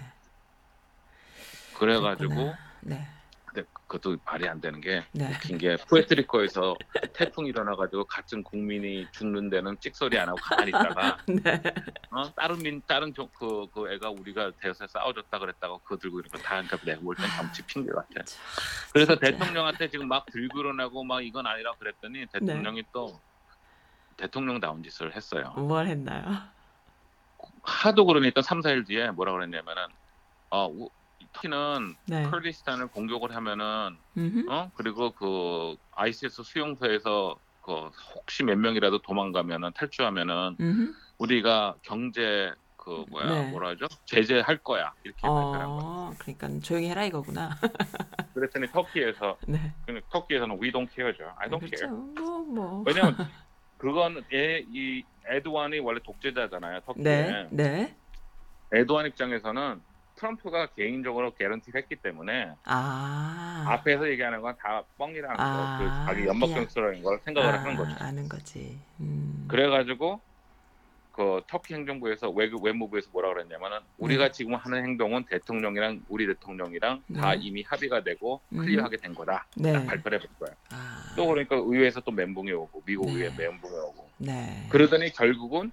Speaker 3: 그래가지고.
Speaker 2: 네.
Speaker 3: 근데 그것도 말이 안 되는 게
Speaker 2: 네.
Speaker 3: 웃긴 게 푸에트리코에서 태풍 일어나가지고 같은 국민이 죽는 데는 찍소리 안 하고 가만히 있다가
Speaker 2: 네.
Speaker 3: 어? 다른 민 다른 조- 그, 그 애가 우리가 대여서 싸워줬다 그랬다가 그거 들고 이런 거다 그러니까 내가 볼땐 정치 핑계 같아. 그래서
Speaker 2: 진짜.
Speaker 3: 대통령한테 지금 막 들고 일어나고 막 이건 아니라 그랬더니 대통령이
Speaker 2: 네.
Speaker 3: 또 대통령다운 짓을 했어요.
Speaker 2: 뭘 했나요?
Speaker 3: 하도 그러니까 3, 4일 뒤에 뭐라 그랬냐면은 어 우- 터키는
Speaker 2: 네.
Speaker 3: 쿠르디스탄을 공격을 하면은
Speaker 2: 음흠.
Speaker 3: 어 그리고 그 ISIS 수용소에서 그 혹시 몇 명이라도 도망가면은 탈주하면은
Speaker 2: 음흠.
Speaker 3: 우리가 경제 그 뭐야
Speaker 2: 네.
Speaker 3: 뭐라 하죠 제재할 거야 이렇게 발표한 거야.
Speaker 2: 어, 그러니까 조용히 해라 이거구나.
Speaker 3: 그랬더니 터키에서
Speaker 2: 네.
Speaker 3: 근데 터키에서는 we don't care죠. I don't
Speaker 2: 그렇죠.
Speaker 3: care.
Speaker 2: 뭐 뭐.
Speaker 3: 왜냐면 그건 애, 이 에드완이 원래 독재자잖아요. 터키에.
Speaker 2: 네. 네.
Speaker 3: 에드완 입장에서는 트럼프가 개인적으로 개런티를 했기 때문에
Speaker 2: 아.
Speaker 3: 앞에서 얘기하는 건 다 뻥이라는
Speaker 2: 아,
Speaker 3: 거, 그 자기 연막경스러운 걸 생각을 하는 거죠.
Speaker 2: 아는 거지. 음.
Speaker 3: 그래가지고 그 터키 행정부에서 외, 외무부에서 뭐라 그랬냐면은 우리가
Speaker 2: 네.
Speaker 3: 지금 하는 행동은 대통령이랑 우리 대통령이랑 다
Speaker 2: 네.
Speaker 3: 이미 합의가 되고
Speaker 2: 음.
Speaker 3: 클리어하게 된 거다.
Speaker 2: 네.
Speaker 3: 딱 발표를 해본 거야.
Speaker 2: 아.
Speaker 3: 또 그러니까 의회에서 또 멘붕이 오고 미국
Speaker 2: 네.
Speaker 3: 의회 멘붕이 오고
Speaker 2: 네.
Speaker 3: 그러더니 결국은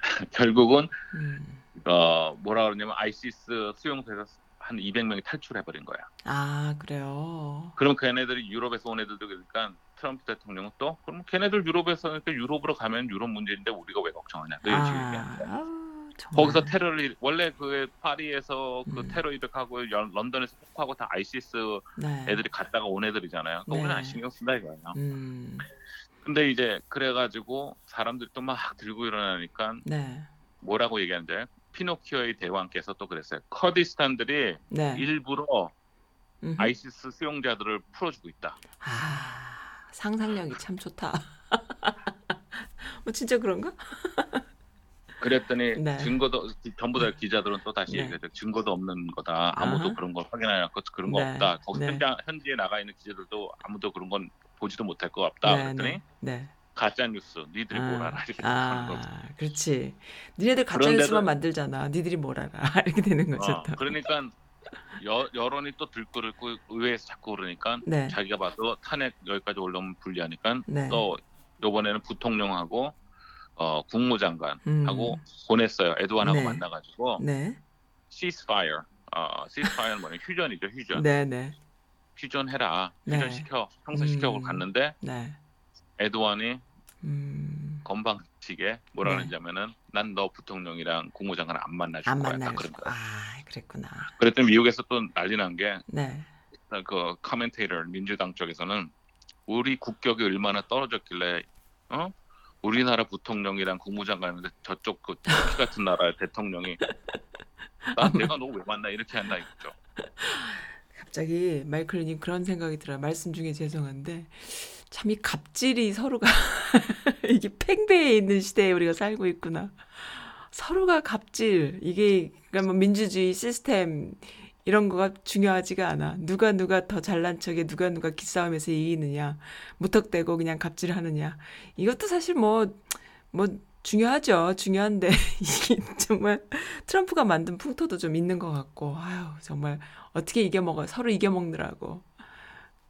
Speaker 3: 결국은
Speaker 2: 음.
Speaker 3: 어 뭐라 그러냐면 아이시스 수용소에서 한 200명이 탈출해 버린 거야.
Speaker 2: 아, 그래요.
Speaker 3: 그럼 걔네들이 유럽에서 온 애들도 그러니까 트럼프 대통령은 또 그럼 걔네들 유럽에서 그러니까 유럽으로 가면 유럽 문제인데 우리가 왜 걱정하냐 또 이런 식으로.
Speaker 2: 아우, 정말.
Speaker 3: 거기서 테러를 원래 그 파리에서 그
Speaker 2: 음.
Speaker 3: 테러 이득하고 연- 런던에서 폭파하고 다 아이시스
Speaker 2: 네.
Speaker 3: 애들이 갔다가 온 애들이잖아요. 그거
Speaker 2: 네.
Speaker 3: 우리는 안 신경 쓴다 이거예요.
Speaker 2: 음.
Speaker 3: 근데 이제 그래가지고 사람들이 또 막 들고 일어나니까
Speaker 2: 네.
Speaker 3: 뭐라고 얘기하는데 피노키오의 대왕께서 또 그랬어요. 커디스탄들이
Speaker 2: 네.
Speaker 3: 일부러
Speaker 2: 음흠.
Speaker 3: 아이시스 수용자들을 풀어주고 있다.
Speaker 2: 아, 상상력이 참 좋다. 뭐 진짜 그런가?
Speaker 3: 그랬더니
Speaker 2: 네.
Speaker 3: 증거도 전부 다 기자들은 또 다시
Speaker 2: 네.
Speaker 3: 얘기해요. 증거도 없는 거다. 아무도
Speaker 2: 아하.
Speaker 3: 그런 걸 확인하고 그런 거
Speaker 2: 네.
Speaker 3: 없다. 거기
Speaker 2: 네.
Speaker 3: 현장, 현지에 나가 있는 기자들도 아무도 그런 건 보지도 못할 것 같다.
Speaker 2: 네,
Speaker 3: 그랬더니
Speaker 2: 네. 네.
Speaker 3: 가짜 뉴스, 니들이 뭘 알아 이렇게 하는 거죠.
Speaker 2: 아, 그렇지. 니네들 가짜 뉴스만 만들잖아. 니들이 뭘 알아. 이렇게 되는 거죠.
Speaker 3: 어,
Speaker 2: 또.
Speaker 3: 그러니까 여, 여론이 또 들끓고 의회에서 자꾸 그러니까
Speaker 2: 네.
Speaker 3: 자기가 봐도 탄핵 여기까지 올라오면 불리하니까
Speaker 2: 네.
Speaker 3: 또 이번에는 부통령하고 어, 국무장관하고
Speaker 2: 음.
Speaker 3: 보냈어요. 에드완하고
Speaker 2: 네.
Speaker 3: 만나가지고
Speaker 2: 네.
Speaker 3: ceasefire, 어, ceasefire는 뭐냐 휴전이죠, 휴전.
Speaker 2: 네, 네.
Speaker 3: 휴전해라,
Speaker 2: 네.
Speaker 3: 휴전시켜, 형사시켜고
Speaker 2: 음.
Speaker 3: 갔는데
Speaker 2: 네.
Speaker 3: 에드완이
Speaker 2: 음.
Speaker 3: 건방지게 뭐라
Speaker 2: 네.
Speaker 3: 그러냐면은 난 너 부통령이랑 국무장관 안 만나줄
Speaker 2: 안
Speaker 3: 거야.
Speaker 2: 만날
Speaker 3: 딱 그런
Speaker 2: 거.
Speaker 3: 거야.
Speaker 2: 아, 그랬구나.
Speaker 3: 그랬더니 미국에서 또 난리 난게
Speaker 2: 네.
Speaker 3: 그 커멘테이터 민주당 쪽에서는 우리 국격이 얼마나 떨어졌길래 어 우리나라 부통령이랑 국무장관인데 저쪽 그 터키 같은 나라의 대통령이 나 내가 너 왜 만나 이렇게 한다 이거죠.
Speaker 2: 갑자기 마이클님 그런 생각이 들어요. 말씀 중에 죄송한데 참 이 갑질이 서로가 이게 팽배해 있는 시대에 우리가 살고 있구나. 서로가 갑질 이게 그러니까 뭐 민주주의 시스템 이런 거가 중요하지가 않아. 누가 누가 더 잘난 척에 누가 누가 기싸움에서 이기느냐, 무턱대고 그냥 갑질하느냐. 이것도 사실 뭐 뭐 중요하죠. 중요한데 이게 정말 트럼프가 만든 풍토도 좀 있는 것 같고, 아유 정말 어떻게 이겨먹어 서로 이겨먹느라고.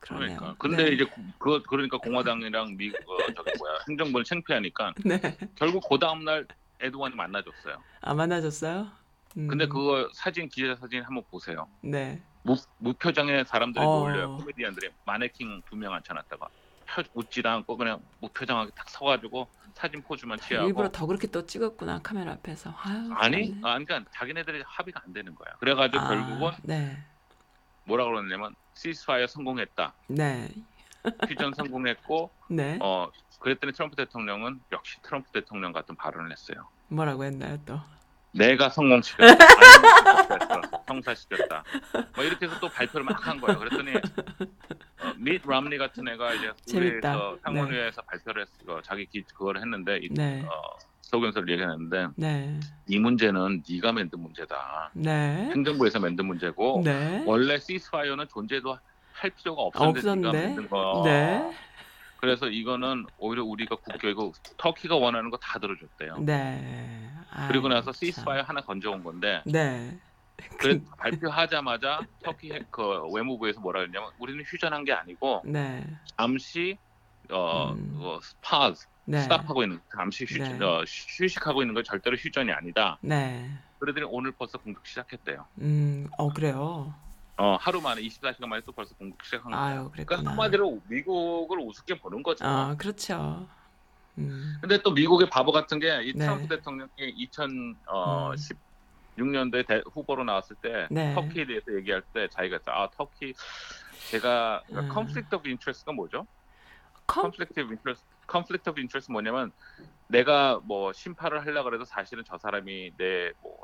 Speaker 2: 그러네요.
Speaker 3: 그러니까 근데
Speaker 2: 네.
Speaker 3: 이제 그 그러니까 공화당이랑 미 어, 저기 뭐야 행정부는 창피하니까
Speaker 2: 네.
Speaker 3: 결국 그 다음 날 에드완이 만나줬어요.
Speaker 2: 아 만나줬어요? 음,
Speaker 3: 근데 그거 사진 기자 사진 한번 보세요.
Speaker 2: 네.
Speaker 3: 무, 무표정의 사람들이
Speaker 2: 어.
Speaker 3: 몰려요. 코미디언들이 마네킹 두 명 앉혀놨다가 펴 웃지도 않고 그냥 무표정하게 딱 서가지고 사진 포즈만 취하고
Speaker 2: 일부러 더 그렇게 또 찍었구나 카메라 앞에서. 아유,
Speaker 3: 아니,
Speaker 2: 참네.
Speaker 3: 아, 그러니까 자기네들이 합의가 안 되는 거야. 그래가지고
Speaker 2: 아,
Speaker 3: 결국은
Speaker 2: 네,
Speaker 3: 뭐라 그러냐면 시스파이어 성공했다.
Speaker 2: 네,
Speaker 3: 휴전 성공했고
Speaker 2: 네.
Speaker 3: 어 그랬더니 트럼프 대통령은 역시 트럼프 대통령 같은 발언을 했어요.
Speaker 2: 뭐라고 했나요 또?
Speaker 3: 내가 성공시켰다. 성사시켰다. 뭐 이렇게 해서 또 발표를 막 한 거예요. 그랬더니 어, 밋 람니 같은 애가 이제
Speaker 2: 재밌다.
Speaker 3: 우리에서 상원의회에서 발표를 했어. 자기 기, 그걸 했는데 이,
Speaker 2: 네,
Speaker 3: 어, 소견서를 얘기했는데
Speaker 2: 네,
Speaker 3: 이 문제는 네가 만든 문제다.
Speaker 2: 네,
Speaker 3: 행정부에서 만든 문제고
Speaker 2: 네.
Speaker 3: 원래 시스파이어는 존재도 할 필요가 없었는데 네가. 만든 거.
Speaker 2: 네,
Speaker 3: 그래서 이거는 오히려 우리가 국교이고 터키가 원하는 거 다 들어줬대요.
Speaker 2: 네.
Speaker 3: 그리고
Speaker 2: 아유,
Speaker 3: 나서
Speaker 2: 참.
Speaker 3: ceasefire 하나 건져온 건데
Speaker 2: 네,
Speaker 3: 그래 발표하자마자 터키 핵- 그 외무부에서 뭐라 그랬냐면 우리는 휴전한 게 아니고
Speaker 2: 네,
Speaker 3: 잠시 어,
Speaker 2: 음.
Speaker 3: 어 pause
Speaker 2: 네,
Speaker 3: stop하고 있는 잠시 휴,
Speaker 2: 네.
Speaker 3: 어, 휴식하고 있는 건 절대로 휴전이 아니다.
Speaker 2: 네.
Speaker 3: 그러더니 오늘 벌써 공격 시작했대요.
Speaker 2: 음, 어 그래요.
Speaker 3: 어 하루 만에 24시간 만에 또 벌써 공격 시작한 거예요.
Speaker 2: 아유,
Speaker 3: 그러니까
Speaker 2: 그랬구나.
Speaker 3: 한마디로 미국을 우습게 보는 거죠.
Speaker 2: 아, 그렇죠. 음,
Speaker 3: 근데 또 미국의 바보 같은 게이
Speaker 2: 네.
Speaker 3: 트럼프 대통령이 어,
Speaker 2: 음.
Speaker 3: 2016년도에 대- 후보로 나왔을 때
Speaker 2: 네.
Speaker 3: 터키에 대해서 얘기할 때 자기가 아 터키 제가
Speaker 2: 음.
Speaker 3: conflict of interest가 뭐죠?
Speaker 2: 컴,
Speaker 3: conflict of interest conflict of interest 뭐냐면 내가 뭐 심판을 하려고 해도 사실은 저 사람이 내뭐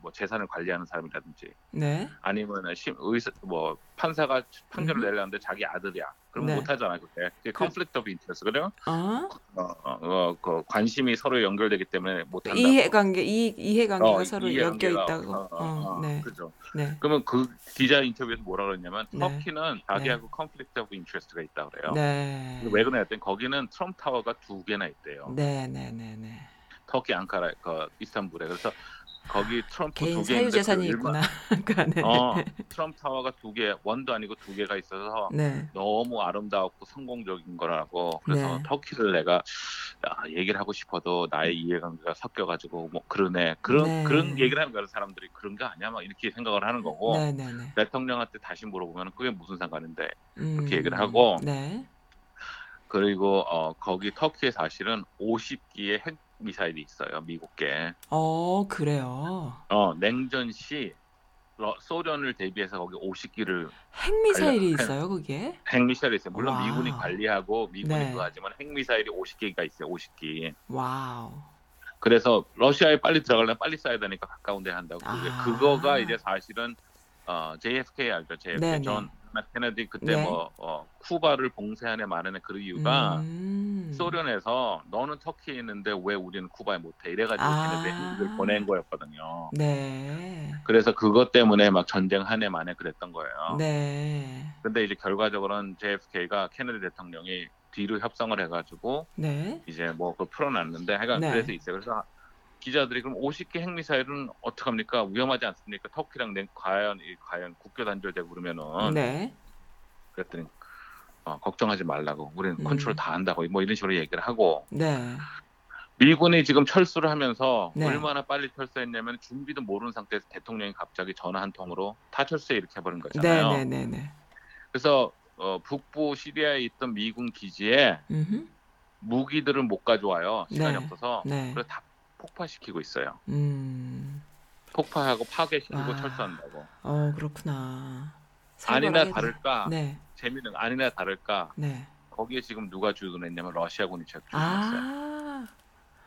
Speaker 3: 뭐 재산을 관리하는 사람이라든지
Speaker 2: 네,
Speaker 3: 아니면 심 의사 뭐 판사가 판결을
Speaker 2: 음.
Speaker 3: 내려는데 자기 아들이야. 그럼
Speaker 2: 네.
Speaker 3: 못 하잖아 그게. 그게 conflict of interest 그래요?
Speaker 2: 어,
Speaker 3: 어, 어, 어, 그 관심이 서로 연결되기 때문에 못 한다.
Speaker 2: 이해관계, 이 이해관계가
Speaker 3: 어,
Speaker 2: 서로 엮여
Speaker 3: 이해관계가,
Speaker 2: 있다고.
Speaker 3: 어, 어,
Speaker 2: 어,
Speaker 3: 어,
Speaker 2: 네,
Speaker 3: 그죠.
Speaker 2: 네,
Speaker 3: 그러면 그 기자 인터뷰에서 뭐라 그랬냐면
Speaker 2: 네.
Speaker 3: 터키는 자기하고 conflict of interest가 있다 그래요.
Speaker 2: 네,
Speaker 3: 왜 그러냐 했더니 거기는 트럼프 타워가 두 개나 있대요.
Speaker 2: 네, 네, 네, 네.
Speaker 3: 터키 앙카라 그 이스탄불에 그래서 거기 트럼프
Speaker 2: 개인
Speaker 3: 두 개.
Speaker 2: 사유
Speaker 3: 있는데
Speaker 2: 재산이
Speaker 3: 그
Speaker 2: 있구나. 그 안에.
Speaker 3: 어, 트럼프 타워가 두 개, 원도 아니고 두 개가 있어서
Speaker 2: 네,
Speaker 3: 너무 아름다웠고 성공적인 거라고 그래서
Speaker 2: 네.
Speaker 3: 터키를 내가 야, 얘기를 하고 싶어도 나의 이해관계가 섞여가지고 뭐 그러네 그런
Speaker 2: 네.
Speaker 3: 그런 얘기를 하는 거야 사람들이 그런 거 아니야 막 이렇게 생각을 하는 거고
Speaker 2: 네, 네, 네.
Speaker 3: 대통령한테 다시 물어보면 그게 무슨 상관인데
Speaker 2: 음,
Speaker 3: 그렇게 얘기를 하고
Speaker 2: 네,
Speaker 3: 그리고 어, 거기 터키에 사실은 50기의 핵 미사일이 있어요 미국계
Speaker 2: 어 그래요.
Speaker 3: 어 냉전 시 러- 소련을 대비해서 거기 50기를
Speaker 2: 핵 미사일이
Speaker 3: 관련-
Speaker 2: 있어요, 그게?
Speaker 3: 핵미사일이 있어요 물론
Speaker 2: 와우.
Speaker 3: 미군이 관리하고 미군이
Speaker 2: 네.
Speaker 3: 그거 하지만 핵 미사일이 50개가 있어요 50기
Speaker 2: 와우.
Speaker 3: 그래서 러시아에 빨리 들어가려면 빨리 쏴야 되니까 가까운 데 한다고
Speaker 2: 아.
Speaker 3: 그거가 이제 사실은 어, JFK 알죠 JFK. 존 케네디 그때
Speaker 2: 네.
Speaker 3: 뭐 어, 쿠바를 봉쇄하는 마련의 그 이유가
Speaker 2: 음.
Speaker 3: 소련에서 너는 터키에 있는데 왜 우리는 쿠바에 못해 이래가지고
Speaker 2: 아.
Speaker 3: 핵을 보낸 거였거든요.
Speaker 2: 네.
Speaker 3: 그래서 그것 때문에 막 전쟁 하네 마네 그랬던 거예요.
Speaker 2: 네.
Speaker 3: 근데 이제 결과적으로는 JFK가 케네디 대통령이 뒤로 협상을 해가지고
Speaker 2: 네.
Speaker 3: 이제 뭐 그걸 풀어놨는데 하여간
Speaker 2: 네.
Speaker 3: 그래서 있어요. 그래서 기자들이 그럼 50개 핵미사일은 어떡합니까? 위험하지 않습니까? 터키랑 냉 과연 이 과연 국교 단절되고 그러면은
Speaker 2: 네.
Speaker 3: 그랬더니 어, 걱정하지 말라고 우리는
Speaker 2: 음.
Speaker 3: 컨트롤 다 한다고 뭐 이런 식으로 얘기를 하고
Speaker 2: 네.
Speaker 3: 미군이 지금 철수를 하면서
Speaker 2: 네.
Speaker 3: 얼마나 빨리 철수했냐면 준비도 모르는 상태에서 대통령이 갑자기 전화 한 통으로 다 철수해 이렇게 해버린 거잖아요.
Speaker 2: 네, 네, 네, 네.
Speaker 3: 그래서 어, 북부 시리아에 있던 미군 기지에
Speaker 2: 음흠.
Speaker 3: 무기들을 못 가져와요. 시간이
Speaker 2: 네.
Speaker 3: 없어서.
Speaker 2: 네.
Speaker 3: 그래서 다 폭파시키고 있어요.
Speaker 2: 음.
Speaker 3: 폭파하고 파괴시키고
Speaker 2: 와.
Speaker 3: 철수한다고.
Speaker 2: 어, 그렇구나.
Speaker 3: 아니나 다를까
Speaker 2: 네.
Speaker 3: 재미는 아니나 다를까
Speaker 2: 네.
Speaker 3: 거기에 지금 누가 주둔했냐면 러시아군이 주둔했어요.
Speaker 2: 아.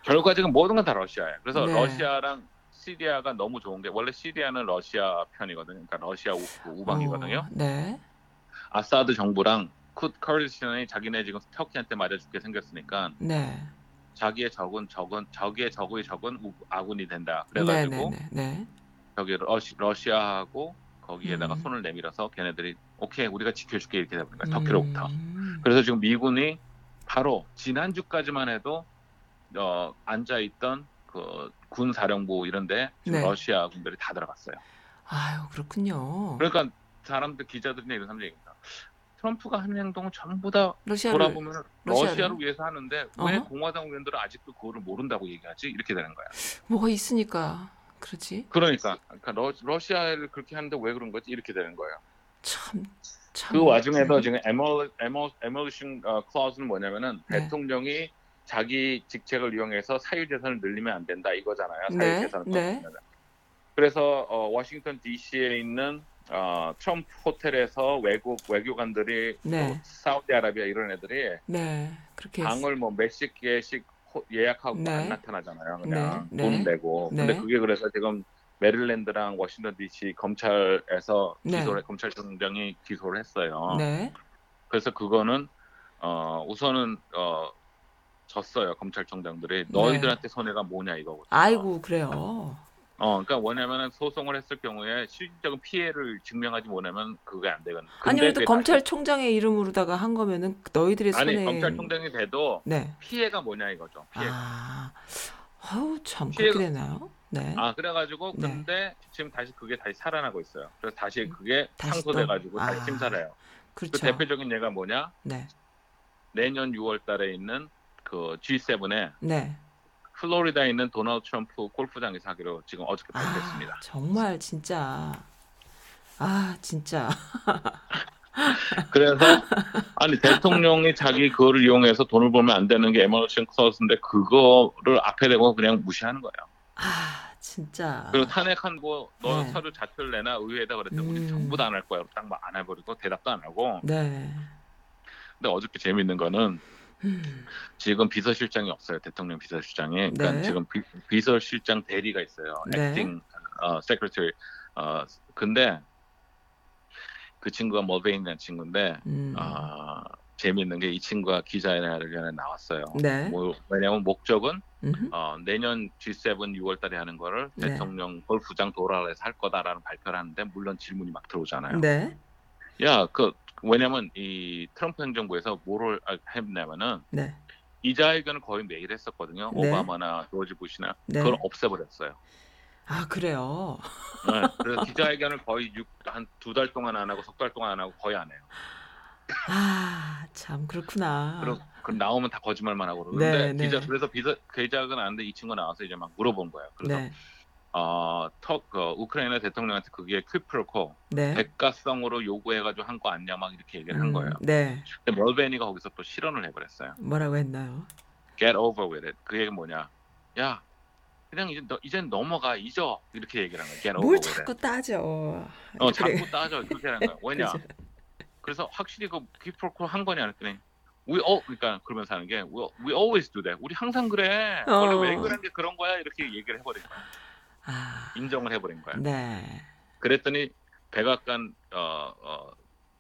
Speaker 3: 결과적인 모든 건 다 러시아예요. 그래서
Speaker 2: 네.
Speaker 3: 러시아랑 시리아가 너무 좋은 게 원래 시리아는 러시아 편이거든요. 그러니까 러시아 우, 그 우방이거든요.
Speaker 2: 어, 네.
Speaker 3: 아사드 정부랑 쿠 커리스천이 자기네 지금 터키한테 맞아 죽게 생겼으니까
Speaker 2: 네.
Speaker 3: 자기의 적은 적은 적의 적의 적은 우- 아군이 된다.
Speaker 2: 네,
Speaker 3: 그래가지고
Speaker 2: 네, 네. 네.
Speaker 3: 저기 러시, 러시아하고 거기에다가
Speaker 2: 음.
Speaker 3: 손을 내밀어서 걔네들이 오케이 우리가 지켜줄게 이렇게 되는 거야 터키로부터.
Speaker 2: 음.
Speaker 3: 그래서 지금 미군이 바로 지난주까지만 해도 어, 앉아 있던 그 군 사령부 이런데
Speaker 2: 네.
Speaker 3: 러시아 군들이 다 들어갔어요.
Speaker 2: 아유, 그렇군요.
Speaker 3: 그러니까 사람들 기자들이나 이런 사람들이. 트럼프가 하는 행동은 전부 다
Speaker 2: 러시아를
Speaker 3: 돌아보면
Speaker 2: 러시아를?
Speaker 3: 러시아를 위해서 하는데 왜
Speaker 2: 어허.
Speaker 3: 공화당 의원들은 아직도 그거를 모른다고 얘기하지? 이렇게 되는 거야.
Speaker 2: 뭐가 있으니까 그러지?
Speaker 3: 그러니까, 그러니까 러, 러시아를 그렇게 하는데 왜 그런 거지? 이렇게 되는 거예요.
Speaker 2: 참 참.
Speaker 3: 그 와중에도 지금 emol emoluments 어, clause는 뭐냐면은
Speaker 2: 네.
Speaker 3: 대통령이 자기 직책을 이용해서 사유 재산을 늘리면 안 된다 이거잖아요. 사유
Speaker 2: 네,
Speaker 3: 재산을
Speaker 2: 네.
Speaker 3: 늘리면. 그래서 어, 워싱턴 D.C.에 있는 어, 트럼프 호텔에서 외국 외교관들이
Speaker 2: 네.
Speaker 3: 또 사우디아라비아 이런 애들이
Speaker 2: 네. 그렇게
Speaker 3: 방을 뭐 몇십 개씩 호- 예약하고
Speaker 2: 네.
Speaker 3: 안 나타나잖아요. 그냥
Speaker 2: 네,
Speaker 3: 돈
Speaker 2: 네.
Speaker 3: 내고.
Speaker 2: 네.
Speaker 3: 근데 그게 그래서 지금 메릴랜드랑 워싱턴 D.C. 검찰에서
Speaker 2: 네.
Speaker 3: 기소를 검찰총장이 기소를 했어요.
Speaker 2: 네.
Speaker 3: 그래서 그거는 어 우선은 어 졌어요 검찰총장들이 너희들한테 손해가 뭐냐 이거거든요.
Speaker 2: 네. 아이고 그래요.
Speaker 3: 어 그러니까 뭐냐면은 소송을 했을 경우에 실질적인 피해를 증명하지 못하면 그게 안 되거든.
Speaker 2: 아니 그래도 검찰총장의 이름으로다가 한 거면은 너희들의
Speaker 3: 다시-
Speaker 2: 손에
Speaker 3: 아니 검찰총장이 돼도
Speaker 2: 네.
Speaker 3: 피해가 뭐냐 이거죠. 피해. 가
Speaker 2: 아. 아우 참
Speaker 3: 피해가-
Speaker 2: 그렇게 되나요? 네.
Speaker 3: 아 그래가지고
Speaker 2: 네.
Speaker 3: 근데 지금 다시 그게 다시 살아나고 있어요. 그래서 다시 그게
Speaker 2: 다시 또?
Speaker 3: 상소돼가지고 다시
Speaker 2: 아,
Speaker 3: 심사를 해요. 그
Speaker 2: 그렇죠.
Speaker 3: 대표적인 예가 뭐냐?
Speaker 2: 네.
Speaker 3: 내년 6월달에 있는 그 G7에
Speaker 2: 네.
Speaker 3: 플로리다에 있는 도널드 트럼프 골프장에서 하기로 지금 어저께
Speaker 2: 아,
Speaker 3: 발표했습니다.
Speaker 2: 정말 진짜 아 진짜
Speaker 3: 그래서 아니 대통령이 자기 그거를 이용해서 돈을 벌면 안 되는 게 emoluments clause인데 그거를 앞에 대고 그냥 무시하는 거예요.
Speaker 2: 아 진짜
Speaker 3: 그리고 탄핵한 거너
Speaker 2: 네.
Speaker 3: 서류 자료를 내놔 의회에다 그랬더니
Speaker 2: 음.
Speaker 3: 우리 전부 다 안 할 거야. 딱안 해버리고 대답도 안 하고.
Speaker 2: 네.
Speaker 3: 근데 어저께 재밌는 거는
Speaker 2: 음,
Speaker 3: 지금 비서실장이 없어요. 대통령 비서실장이. 그러니까
Speaker 2: 네.
Speaker 3: 지금 비, 비서실장 대리가 있어요.
Speaker 2: 네.
Speaker 3: 액팅 어, 세크리터리. 어 근데 그 친구가 멀베인이라는 친구인데
Speaker 2: 음.
Speaker 3: 아 재미있는 게 이 친구가 기자회견에 나왔어요.
Speaker 2: 네.
Speaker 3: 뭐, 왜냐하면 목적은
Speaker 2: 음흠.
Speaker 3: 어, 내년 G7 6월달에 하는 거를
Speaker 2: 네.
Speaker 3: 대통령 골프장 도라에서 할 거다라는 발표를 하는데 물론 질문이 막 들어오잖아요.
Speaker 2: 네.
Speaker 3: 야, 그 왜냐면 이 트럼프 행정부에서 뭐를 했냐면은
Speaker 2: 네.
Speaker 3: 이자회견을 거의 매일 했었거든요.
Speaker 2: 네.
Speaker 3: 오바마나 조지 부시나
Speaker 2: 네.
Speaker 3: 그걸 없애버렸어요.
Speaker 2: 아 그래요.
Speaker 3: 네, 그래서 기자회견을 거의 한 두 달 동안 안 하고 석 달 동안 안 하고 거의 안 해요.
Speaker 2: 아 참 그렇구나.
Speaker 3: 그리고 그 나오면 다 거짓말만 하고 그러는데
Speaker 2: 네, 네.
Speaker 3: 기자 그래서 비서 기자회견 하는데 이 친구 나와서 이제 막 물어본 거예요. 그래서
Speaker 2: 네.
Speaker 3: 어, 터, 그 우크라이나 대통령한테 그게 퀴프로코
Speaker 2: 네.
Speaker 3: 대가성으로 요구해가지고 한 거 아니냐 막 이렇게 얘기를 한
Speaker 2: 음,
Speaker 3: 거예요.
Speaker 2: 네.
Speaker 3: 근데 멀베니가 거기서 또 실언을 해버렸어요.
Speaker 2: 뭐라고 했나요?
Speaker 3: Get over with it. 그 얘기 뭐냐? 야, 그냥 이제 너, 이젠 넘어가 잊어 이렇게 얘기를 한 거예요. Get over
Speaker 2: 뭘
Speaker 3: with it.
Speaker 2: 자꾸 따져.
Speaker 3: 어,
Speaker 2: 그래.
Speaker 3: 자꾸 따져 그렇게 하는 거야. 왜냐? 그래서 확실히 그 퀴프로코 한 거냐 그랬더니 we all 그러니까 그러면서 하는 게 we, we always do that. 우리 항상 그래.
Speaker 2: 어.
Speaker 3: 원래 왜 그런 게 그런 거야 이렇게 얘기를 해버린 거야.
Speaker 2: 아.
Speaker 3: 인정을 해버린 거야.
Speaker 2: 네.
Speaker 3: 그랬더니 백악관 어, 어,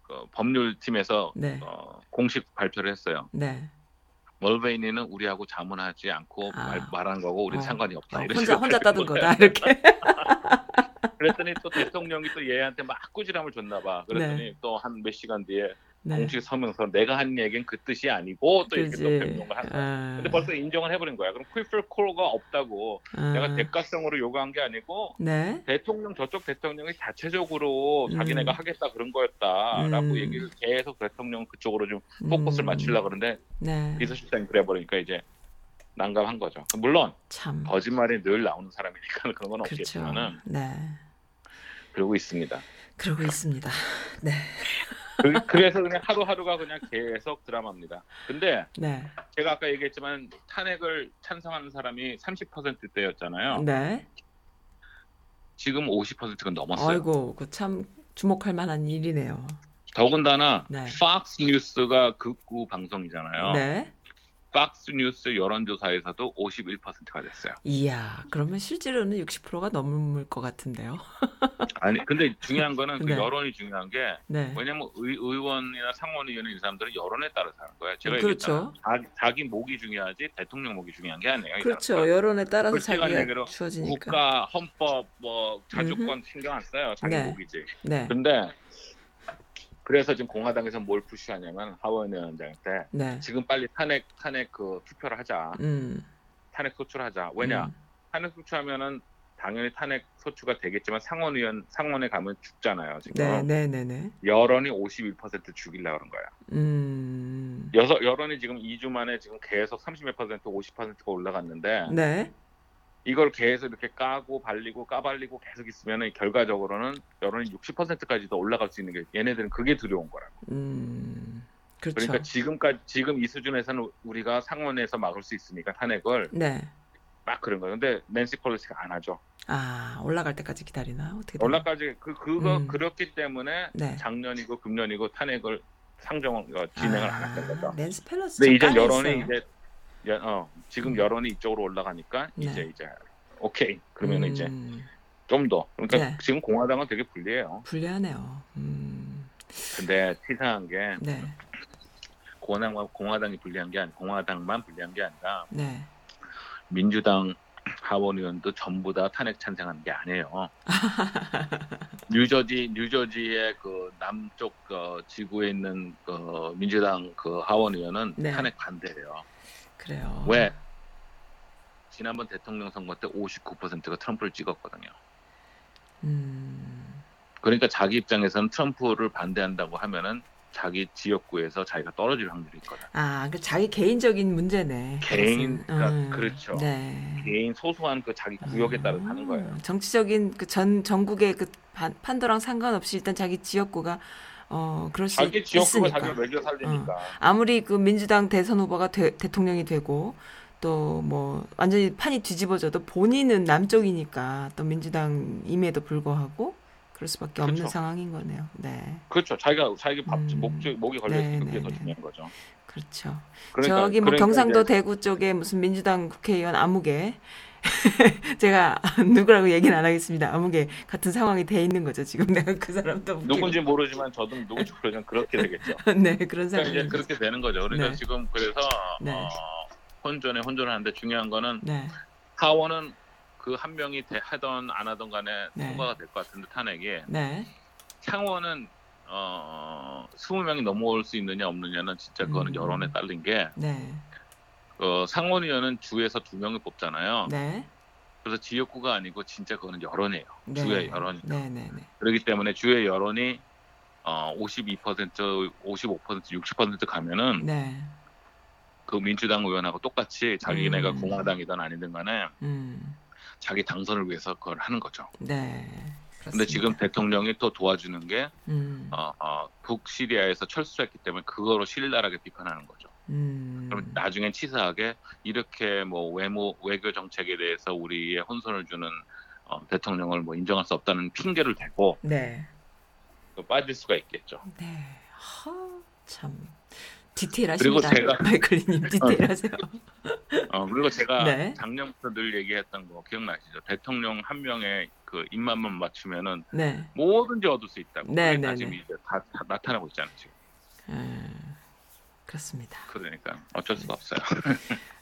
Speaker 3: 그 법률팀에서
Speaker 2: 네.
Speaker 3: 어, 공식 발표를 했어요.
Speaker 2: 네.
Speaker 3: 멀베이니는 우리하고 자문하지 않고
Speaker 2: 아.
Speaker 3: 말, 말한 거고 우리
Speaker 2: 어.
Speaker 3: 상관이 없다.
Speaker 2: 어, 혼자 혼자 따든 거다 이렇게.
Speaker 3: 그랬더니 또 대통령이 또 얘한테 막 꾸지람을 줬나 봐. 그랬더니 또한 몇 시간 뒤에
Speaker 2: 네.
Speaker 3: 공식 서명서 내가 한 얘기는 그 뜻이 아니고 또 이렇게 또. 변명을 한 거야.
Speaker 2: 아.
Speaker 3: 근데 벌써 인정을 해버린 거야. 그럼 퀴플코가 없다고
Speaker 2: 아.
Speaker 3: 내가 대가성으로 요구한 게 아니고
Speaker 2: 네.
Speaker 3: 대통령 저쪽 대통령이 자체적으로
Speaker 2: 음.
Speaker 3: 자기네가 하겠다 그런 거였다라고
Speaker 2: 음.
Speaker 3: 얘기를 계속 대통령 그쪽으로 좀 포커스를
Speaker 2: 음.
Speaker 3: 맞추려고 그러는데
Speaker 2: 네.
Speaker 3: 비서실장이 그래버리니까 이제 난감한 거죠. 물론
Speaker 2: 참.
Speaker 3: 거짓말이 늘 나오는 사람이니까 그런 건
Speaker 2: 그렇죠.
Speaker 3: 없겠지만은
Speaker 2: 네.
Speaker 3: 그러고 있습니다.
Speaker 2: 그러고 있습니다. 네.
Speaker 3: 그, 그래서 그냥 하루하루가 그냥 계속 드라마입니다. 근데
Speaker 2: 네.
Speaker 3: 제가 아까 얘기했지만 탄핵을 찬성하는 사람이 30%대였잖아요.
Speaker 2: 네.
Speaker 3: 지금 50%가 넘었어요.
Speaker 2: 아이고, 그 참 주목할 만한 일이네요.
Speaker 3: 더군다나
Speaker 2: 네.
Speaker 3: 팍스 뉴스가 극구 방송이잖아요.
Speaker 2: 네.
Speaker 3: 팍스 뉴스 여론조사에서도 51%가 됐어요.
Speaker 2: 이야, 그러면 실제로는 60%가 넘을 것 같은데요.
Speaker 3: 아니 근데 중요한 거는 그
Speaker 2: 네.
Speaker 3: 여론이 중요한 게
Speaker 2: 네.
Speaker 3: 왜냐면 의, 의원이나 상원의원이 이 사람들은 여론에 따라서 하는 거예요. 제가
Speaker 2: 그렇죠.
Speaker 3: 얘기했잖아요. 자기, 목이 중요하지 대통령 목이 중요한 게 아니에요. 이
Speaker 2: 그렇죠.
Speaker 3: 사람들은.
Speaker 2: 여론에 따라서 자기가 주어지니까.
Speaker 3: 국가, 헌법, 뭐 자주권 신경 안 써요. 자기
Speaker 2: 네.
Speaker 3: 목이지.
Speaker 2: 네.
Speaker 3: 근데 그래서 지금 공화당에서 뭘 푸시하냐면 하원 위원장한테
Speaker 2: 네.
Speaker 3: 지금 빨리 탄핵 탄핵 그 투표를 하자.
Speaker 2: 음.
Speaker 3: 탄핵 소추하자. 왜냐?
Speaker 2: 음.
Speaker 3: 탄핵 소추하면은 당연히 탄핵 소추가 되겠지만 상원 의원 상원에 가면 죽잖아요. 지금
Speaker 2: 네, 네, 네, 네.
Speaker 3: 여론이 51% 죽이려고 그런 거야.
Speaker 2: 음.
Speaker 3: 여서, 여론이 지금 2주 만에 지금 계속 30몇 퍼센트, 50%가 올라갔는데
Speaker 2: 네.
Speaker 3: 이걸 계속 이렇게 까고 발리고 까발리고 계속 있으면 결과적으로는 여론이 60%까지 더 올라갈 수 있는 게 얘네들은 그게 두려운 거라고.
Speaker 2: 음. 그렇죠.
Speaker 3: 그러니까 지금까지 지금 이 수준에서는 우리가 상원에서 막을 수 있으니까 탄핵을
Speaker 2: 네.
Speaker 3: 막 그런 거예요. 근데 낸시 펠로시가 안 하죠.
Speaker 2: 아, 올라갈 때까지 기다리나? 어떻게 되나?
Speaker 3: 올라까지 그 그거
Speaker 2: 음.
Speaker 3: 그렇기 때문에
Speaker 2: 네.
Speaker 3: 작년이고 금년이고 탄핵을 상정을 어, 진행을 안 했던 거죠.
Speaker 2: 낸스 펠로시
Speaker 3: 근데 이제
Speaker 2: 아,
Speaker 3: 여론이
Speaker 2: 했어요.
Speaker 3: 이제 여- 어, 지금
Speaker 2: 음.
Speaker 3: 여론이 이쪽으로 올라가니까
Speaker 2: 네.
Speaker 3: 이제 이제 오케이 그러면 은 이제
Speaker 2: 음,
Speaker 3: 좀더 그러니까
Speaker 2: 네.
Speaker 3: 지금 공화당은 되게 불리해요.
Speaker 2: 불리하네요. 음.
Speaker 3: 근데 치사한 게
Speaker 2: 네.
Speaker 3: 공화당 공화당이 불리한 게 아니 공화당만 불리한 게 아니라
Speaker 2: 네.
Speaker 3: 민주당 하원 의원도 전부 다 탄핵 찬성하는 게 아니에요. 뉴저지 뉴저지의 그 남쪽 어, 지구에 있는 그 민주당 그 하원 의원은
Speaker 2: 네.
Speaker 3: 탄핵 반대예요.
Speaker 2: 그래요.
Speaker 3: 왜? 지난번 대통령 선거 때 59%가 트럼프를 찍었거든요.
Speaker 2: 음.
Speaker 3: 그러니까 자기 입장에서는 트럼프를 반대한다고 하면은 자기 지역구에서 자기가 떨어질 확률이 있거든.
Speaker 2: 아, 그 자기 개인적인 문제네.
Speaker 3: 개인. 그러니까 그렇죠.
Speaker 2: 네.
Speaker 3: 개인 소소한 그 자기 구역에 따라 사는 거예요.
Speaker 2: 음, 정치적인 그 전 전국의 그 판, 판도랑 상관없이 일단 자기 지역구가 어 그럴 수
Speaker 3: 자기
Speaker 2: 있,
Speaker 3: 지역구가
Speaker 2: 있으니까.
Speaker 3: 자기가 매겨 살리니까.
Speaker 2: 아무리 그 민주당 대선 후보가 되- 대통령이 되고 또 뭐 완전히 판이 뒤집어져도 본인은 남쪽이니까 또 민주당임에도 불구하고 그럴 수밖에 없는
Speaker 3: 그렇죠.
Speaker 2: 상황인 거네요. 네,
Speaker 3: 그렇죠. 자기가 자기 밥
Speaker 2: 음.
Speaker 3: 목적 목이 걸려
Speaker 2: 네,
Speaker 3: 있는 그게
Speaker 2: 네,
Speaker 3: 더
Speaker 2: 네.
Speaker 3: 중요한 거죠.
Speaker 2: 그렇죠.
Speaker 3: 그러니까,
Speaker 2: 저기 뭐
Speaker 3: 그러니까
Speaker 2: 경상도
Speaker 3: 이제
Speaker 2: 대구 쪽에 무슨 민주당 국회의원 아무개 제가 누구라고 얘기는 안 하겠습니다. 아무개 같은 상황이 돼 있는 거죠. 지금 내가 그 사람도.
Speaker 3: 누군지 모르지만 저도 누군지 모르지만 그렇게 되겠죠.
Speaker 2: 네 그런
Speaker 3: 그러니까
Speaker 2: 상황이
Speaker 3: 이제 그렇게 되는 거죠. 그러니까
Speaker 2: 네.
Speaker 3: 지금 그래서
Speaker 2: 네.
Speaker 3: 어, 혼전에 혼전을 하는데 중요한 거는
Speaker 2: 네,
Speaker 3: 하원은 그 한 명이 대- 하던 안 하던 간에
Speaker 2: 네.
Speaker 3: 통과가 될 것 같은데 탄핵이
Speaker 2: 네,
Speaker 3: 상원은 어 20명이 넘어올 수 있느냐 없느냐는 진짜 그거는
Speaker 2: 음.
Speaker 3: 여론에 딸린 게
Speaker 2: 네,
Speaker 3: 어, 상원의원은 주에서 두 명을 뽑잖아요.
Speaker 2: 네,
Speaker 3: 그래서 지역구가 아니고 진짜 그거는 여론이에요.
Speaker 2: 네.
Speaker 3: 주의 여론이.
Speaker 2: 네, 네, 네.
Speaker 3: 그렇기 때문에 주의 여론이 어, 52%, 55%, 60% 가면은
Speaker 2: 네.
Speaker 3: 그 민주당 의원하고 똑같이 자기네가
Speaker 2: 음.
Speaker 3: 공화당이든 아니든 간에
Speaker 2: 음.
Speaker 3: 자기 당선을 위해서 그걸 하는 거죠.
Speaker 2: 네.
Speaker 3: 근데
Speaker 2: 그렇습니다.
Speaker 3: 지금 대통령이 또 도와주는 게
Speaker 2: 음.
Speaker 3: 어, 어, 북시리아에서 철수했기 때문에 그거로 신랄하게 비판하는 거죠.
Speaker 2: 음.
Speaker 3: 그럼 나중엔 치사하게 이렇게 뭐 외모 외교 정책에 대해서 우리의 혼선을 주는 어, 대통령을 뭐 인정할 수 없다는 핑계를 대고
Speaker 2: 네.
Speaker 3: 또 빠질 수가 있겠죠.
Speaker 2: 네. 하, 참 디테일하십니다.
Speaker 3: 그리고 제가-
Speaker 2: 마이클리님 디테일하세요.
Speaker 3: 어, 그리고 제가
Speaker 2: 네.
Speaker 3: 작년부터 늘 얘기했던 거 기억나시죠? 대통령 한 명의 그 입맛만 맞추면은
Speaker 2: 네.
Speaker 3: 뭐든지 얻을 수 있다고.
Speaker 2: 네,
Speaker 3: 그게
Speaker 2: 네,
Speaker 3: 지금
Speaker 2: 네.
Speaker 3: 이제 다, 다 나타나고 있잖아요. 지금.
Speaker 2: 음, 그렇습니다.
Speaker 3: 그러니까 어쩔 수가 없어요.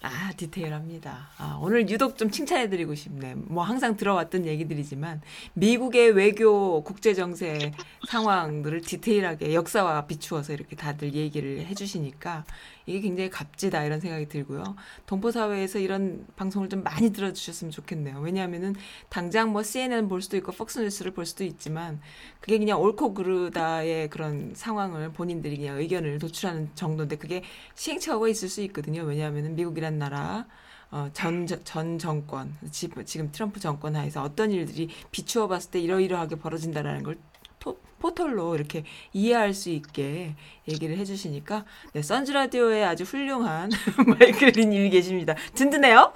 Speaker 2: 아, 디테일합니다. 아, 오늘 유독 좀 칭찬해드리고 싶네. 뭐 항상 들어왔던 얘기들이지만 미국의 외교 국제 정세 상황들을 디테일하게 역사와 비추어서 이렇게 다들 얘기를 해주시니까 이게 굉장히 값지다 이런 생각이 들고요. 동포 사회에서 이런 방송을 좀 많이 들어주셨으면 좋겠네요. 왜냐하면은 당장 뭐 CNN 볼 수도 있고 폭스뉴스를 볼 수도 있지만 그게 그냥 옳고 그르다의 그런 상황을 본인들이 그냥 의견을 도출하는 정도인데 그게 시행착오가 있을 수 있거든요. 왜냐하면은 미국이란 나라 어, 전, 전 정권, 지, 지금 트럼프 정권 하에서 어떤 일들이 비추어 봤을 때 이러이러하게 벌어진다라는 걸 토- 포털로 이렇게 이해할 수 있게 얘기를 해주시니까 네, 선즈 라디오에 아주 훌륭한 마이클리님이 계십니다. 든든해요?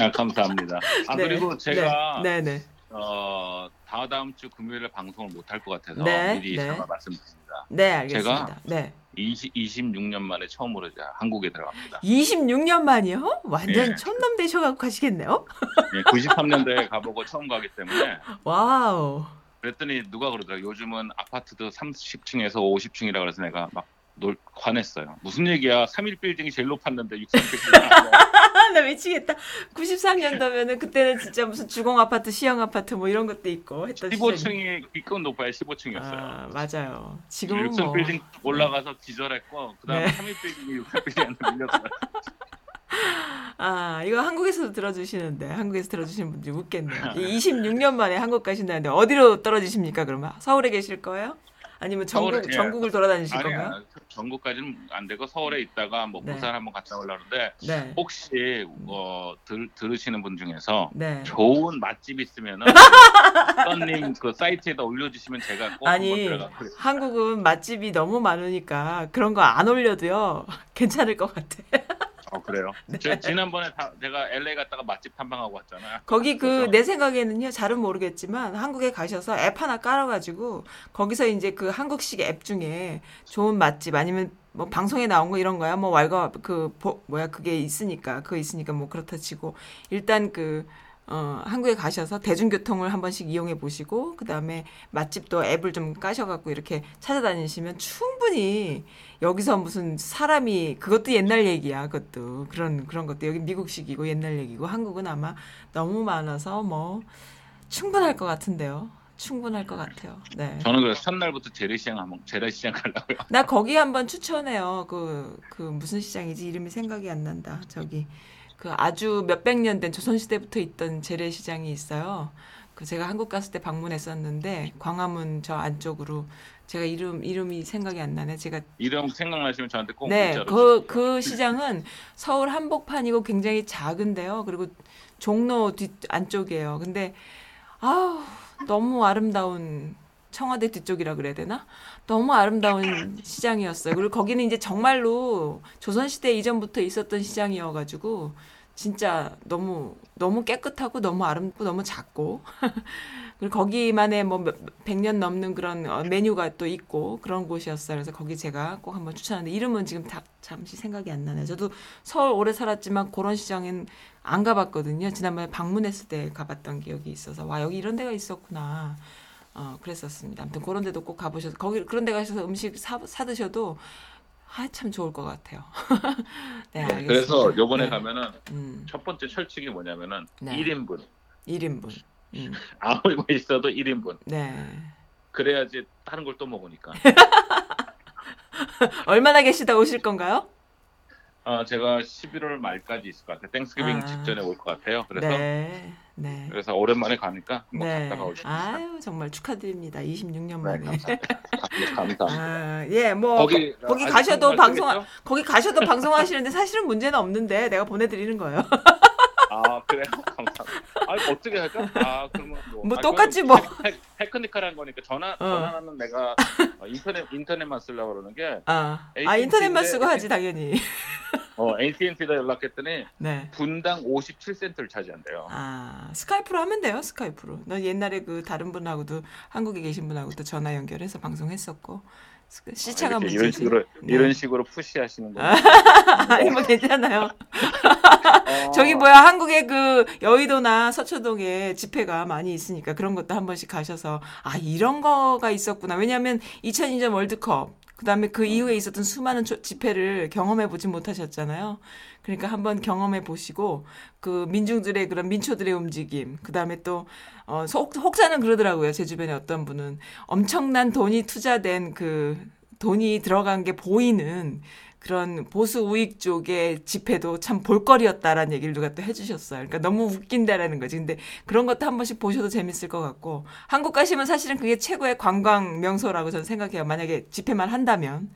Speaker 3: 아, 감사합니다. 아
Speaker 2: 네.
Speaker 3: 그리고 제가
Speaker 2: 네, 네,
Speaker 3: 어, 다다음 주 금요일에 방송을 못 할 것 같아서
Speaker 2: 네,
Speaker 3: 미리
Speaker 2: 네.
Speaker 3: 잠깐 말씀드립니다.
Speaker 2: 네, 알겠습니다.
Speaker 3: 제가
Speaker 2: 네,
Speaker 3: 20, 26년 만에 처음으로 이제 한국에 들어갑니다.
Speaker 2: 26년 만이요? 완전
Speaker 3: 예.
Speaker 2: 촌놈 되셔갖고 가시겠네요?
Speaker 3: 예, 93년도에 가보고 처음 가기 때문에
Speaker 2: Wow.
Speaker 3: 그랬더니 누가 그러더라. 요즘은 아파트도 30층에서 50층이라 그래서 내가 막 놀, 화냈어요. 무슨 얘기야? 3일 빌딩이 제일 높았는데 63빌딩이
Speaker 2: 아, 나 미치겠다. 93년도면은 그때는 진짜 무슨 주공 아파트, 시영 아파트 뭐 이런 것도 있고 했던 시절이-
Speaker 3: 15층이 기껏 높아야 15층이었어요.
Speaker 2: 아, 맞아요. 지금은
Speaker 3: 6층
Speaker 2: 뭐
Speaker 3: 빌딩 올라가서 기절했고 그다음 에
Speaker 2: 네.
Speaker 3: 3일 빌딩이 6층 빌딩한테 밀렸어요.
Speaker 2: 아, 이거 한국에서도 들어주시는데 한국에서 들어주시는 분들이 웃겠네요. 이 26년 만에 한국 가신다는데 어디로 떨어지십니까? 그러면 서울에 계실 거예요? 아니면 전국
Speaker 3: 서울에, 예.
Speaker 2: 전국을 돌아다니실 건가요?
Speaker 3: 아니야 전국까지는 안 되고 서울에 있다가 뭐
Speaker 2: 네.
Speaker 3: 부산 한번 갔다 오려는데
Speaker 2: 네.
Speaker 3: 혹시 어, 들, 들으시는 분 중에서
Speaker 2: 네.
Speaker 3: 좋은 맛집 있으면은 써님 그 사이트에다 올려주시면 제가 꼭
Speaker 2: 아니. 한국은 맛집이 너무 많으니까 그런 거 안 올려도요 괜찮을 것 같아.
Speaker 3: 어 그래요.
Speaker 2: 네.
Speaker 3: 저 지난번에 다, 제가 LA 갔다가 맛집 탐방하고 왔잖아요.
Speaker 2: 거기 그 내 생각에는요 잘은 모르겠지만 한국에 가셔서 앱 하나 깔아가지고 거기서 이제 그 한국식 앱 중에 좋은 맛집 아니면 뭐 방송에 나온 거 이런 거야 뭐 왈가 그 보- 뭐야 그게 있으니까 그거 있으니까 뭐 그렇다 치고 일단 그 어, 한국에 가셔서 대중교통을 한 번씩 이용해 보시고 그다음에 맛집도 앱을 좀 까셔 갖고 이렇게 찾아다니시면 충분히 여기서 무슨 사람이 그것도 옛날 얘기야 그것도 그런 그런 것도 여기 미국식이고 옛날 얘기고 한국은 아마 너무 많아서 뭐 충분할 것 같은데요. 충분할 것 같아요. 네.
Speaker 3: 저는 그래서 첫날부터 재래시장 한번 재래시장 가려고요.
Speaker 2: 나 거기 한번 추천해요. 그, 그 무슨 시장이지? 이름이 생각이 안 난다. 저기 그 아주 몇백 년 된 조선시대부터 있던 재래시장이 있어요. 그 제가 한국 갔을 때 방문했었는데 광화문 저 안쪽으로 제가 이름 이름이 생각이 안 나네. 제가
Speaker 3: 이름 생각나시면 저한테 꼭
Speaker 2: 네,
Speaker 3: 문자로
Speaker 2: 그,
Speaker 3: 주십시오.
Speaker 2: 그 시장은 서울 한복판이고 굉장히 작은데요. 그리고 종로 뒤 안쪽이에요. 근데 아우 너무 아름다운 청와대 뒤쪽이라 그래야 되나? 너무 아름다운 시장이었어요. 그리고 거기는 이제 정말로 조선시대 이전부터 있었던 시장이어가지고 진짜 너무 너무 깨끗하고 너무 아름답고 너무 작고 그리고 거기만의 뭐백년 넘는 그런 어, 메뉴가 또 있고 그런 곳이었어요. 그래서 거기 제가 꼭 한번 추천하는데 이름은 지금 다 잠시 생각이 안 나네요. 저도 서울 오래 살았지만 그런 시장엔 안 가봤거든요. 지난번에 방문했을 때 가봤던 기억이 있어서 와 여기 이런 데가 있었구나. 어 그랬었습니다. 아무튼 그런 데도 꼭 가보셔서 거기 그런 데 가셔서 음식 사, 사 드셔도 아 참 좋을 것 같아요. 네, 알겠습니다.
Speaker 3: 그래서 요번에
Speaker 2: 네.
Speaker 3: 가면은
Speaker 2: 음,
Speaker 3: 첫 번째 철칙이 뭐냐면은
Speaker 2: 네.
Speaker 3: 1인분
Speaker 2: 1인분. 음,
Speaker 3: 아무리 맛있어도 1인분
Speaker 2: 네.
Speaker 3: 그래야지 다른 걸 또 먹으니까
Speaker 2: 얼마나 계시다 오실 건가요?
Speaker 3: 아 제가 11월 말까지 있을 것 같아요 Thanksgiving
Speaker 2: 아.
Speaker 3: 직전에 올 것 같아요 그래서
Speaker 2: 네. 네.
Speaker 3: 그래서 오랜만에 가니까
Speaker 2: 네.
Speaker 3: 갔다가 오십시오
Speaker 2: 아유, 정말 축하드립니다. 26년
Speaker 3: 네,
Speaker 2: 만에.
Speaker 3: 감사합니다. 감사합니다.
Speaker 2: 아, 예, 뭐
Speaker 3: 거기
Speaker 2: 거, 기
Speaker 3: 아직
Speaker 2: 가셔도 방송? 거기 가셔도 방송하시는데 사실은 문제는 없는데 내가 보내 드리는 거예요.
Speaker 3: 아 그래요? 감사합니다. 아 어떻게 할까? 아 그러면 뭐,
Speaker 2: 뭐
Speaker 3: 아, 그건
Speaker 2: 뭐.
Speaker 3: 테, technical한 거니까 전화 전화는 내가 어, 인터넷 인터넷만 쓰려고 그러는 게
Speaker 2: 아, 아 인터넷만 쓰고 하지 당연히.
Speaker 3: 어, AT&T다 연락했더니
Speaker 2: 네.
Speaker 3: 분당 57센트를 차지한대요.
Speaker 2: 아, 스카이프로 하면 돼요, 스카이프로. 나 옛날에 그 다른 분하고도 한국에 계신 분하고도 전화 연결해서 방송했었고. 스- 시차가
Speaker 3: 아, 이렇게
Speaker 2: 문제지.
Speaker 3: 이런 식으로
Speaker 2: 네.
Speaker 3: 이런 식으로 푸시하시는 거.
Speaker 2: 아니 뭐 괜찮아요.
Speaker 3: 어,
Speaker 2: 저기 뭐야 한국에 그 여의도나 서초동에 집회가 많이 있으니까 그런 것도 한 번씩 가셔서 아 이런 거가 있었구나. 왜냐하면 2002년 월드컵 그다음에 그 이후에 있었던 수많은 조- 집회를 경험해 보지 못하셨잖아요. 그러니까 한번 경험해 보시고 그 민중들의 그런 민초들의 움직임 그다음에 또 어, 혹, 혹자는 그러더라고요. 제 주변에 어떤 분은 엄청난 돈이 투자된 그 돈이 들어간 게 보이는 그런 보수 우익 쪽의 집회도 참 볼거리였다라는 얘기를 누가 또 해주셨어요. 그러니까 너무 웃긴다라는 거지. 근데 그런 것도 한 번씩 보셔도 재밌을 것 같고 한국 가시면 사실은 그게 최고의 관광 명소라고 저는 생각해요. 만약에 집회만 한다면.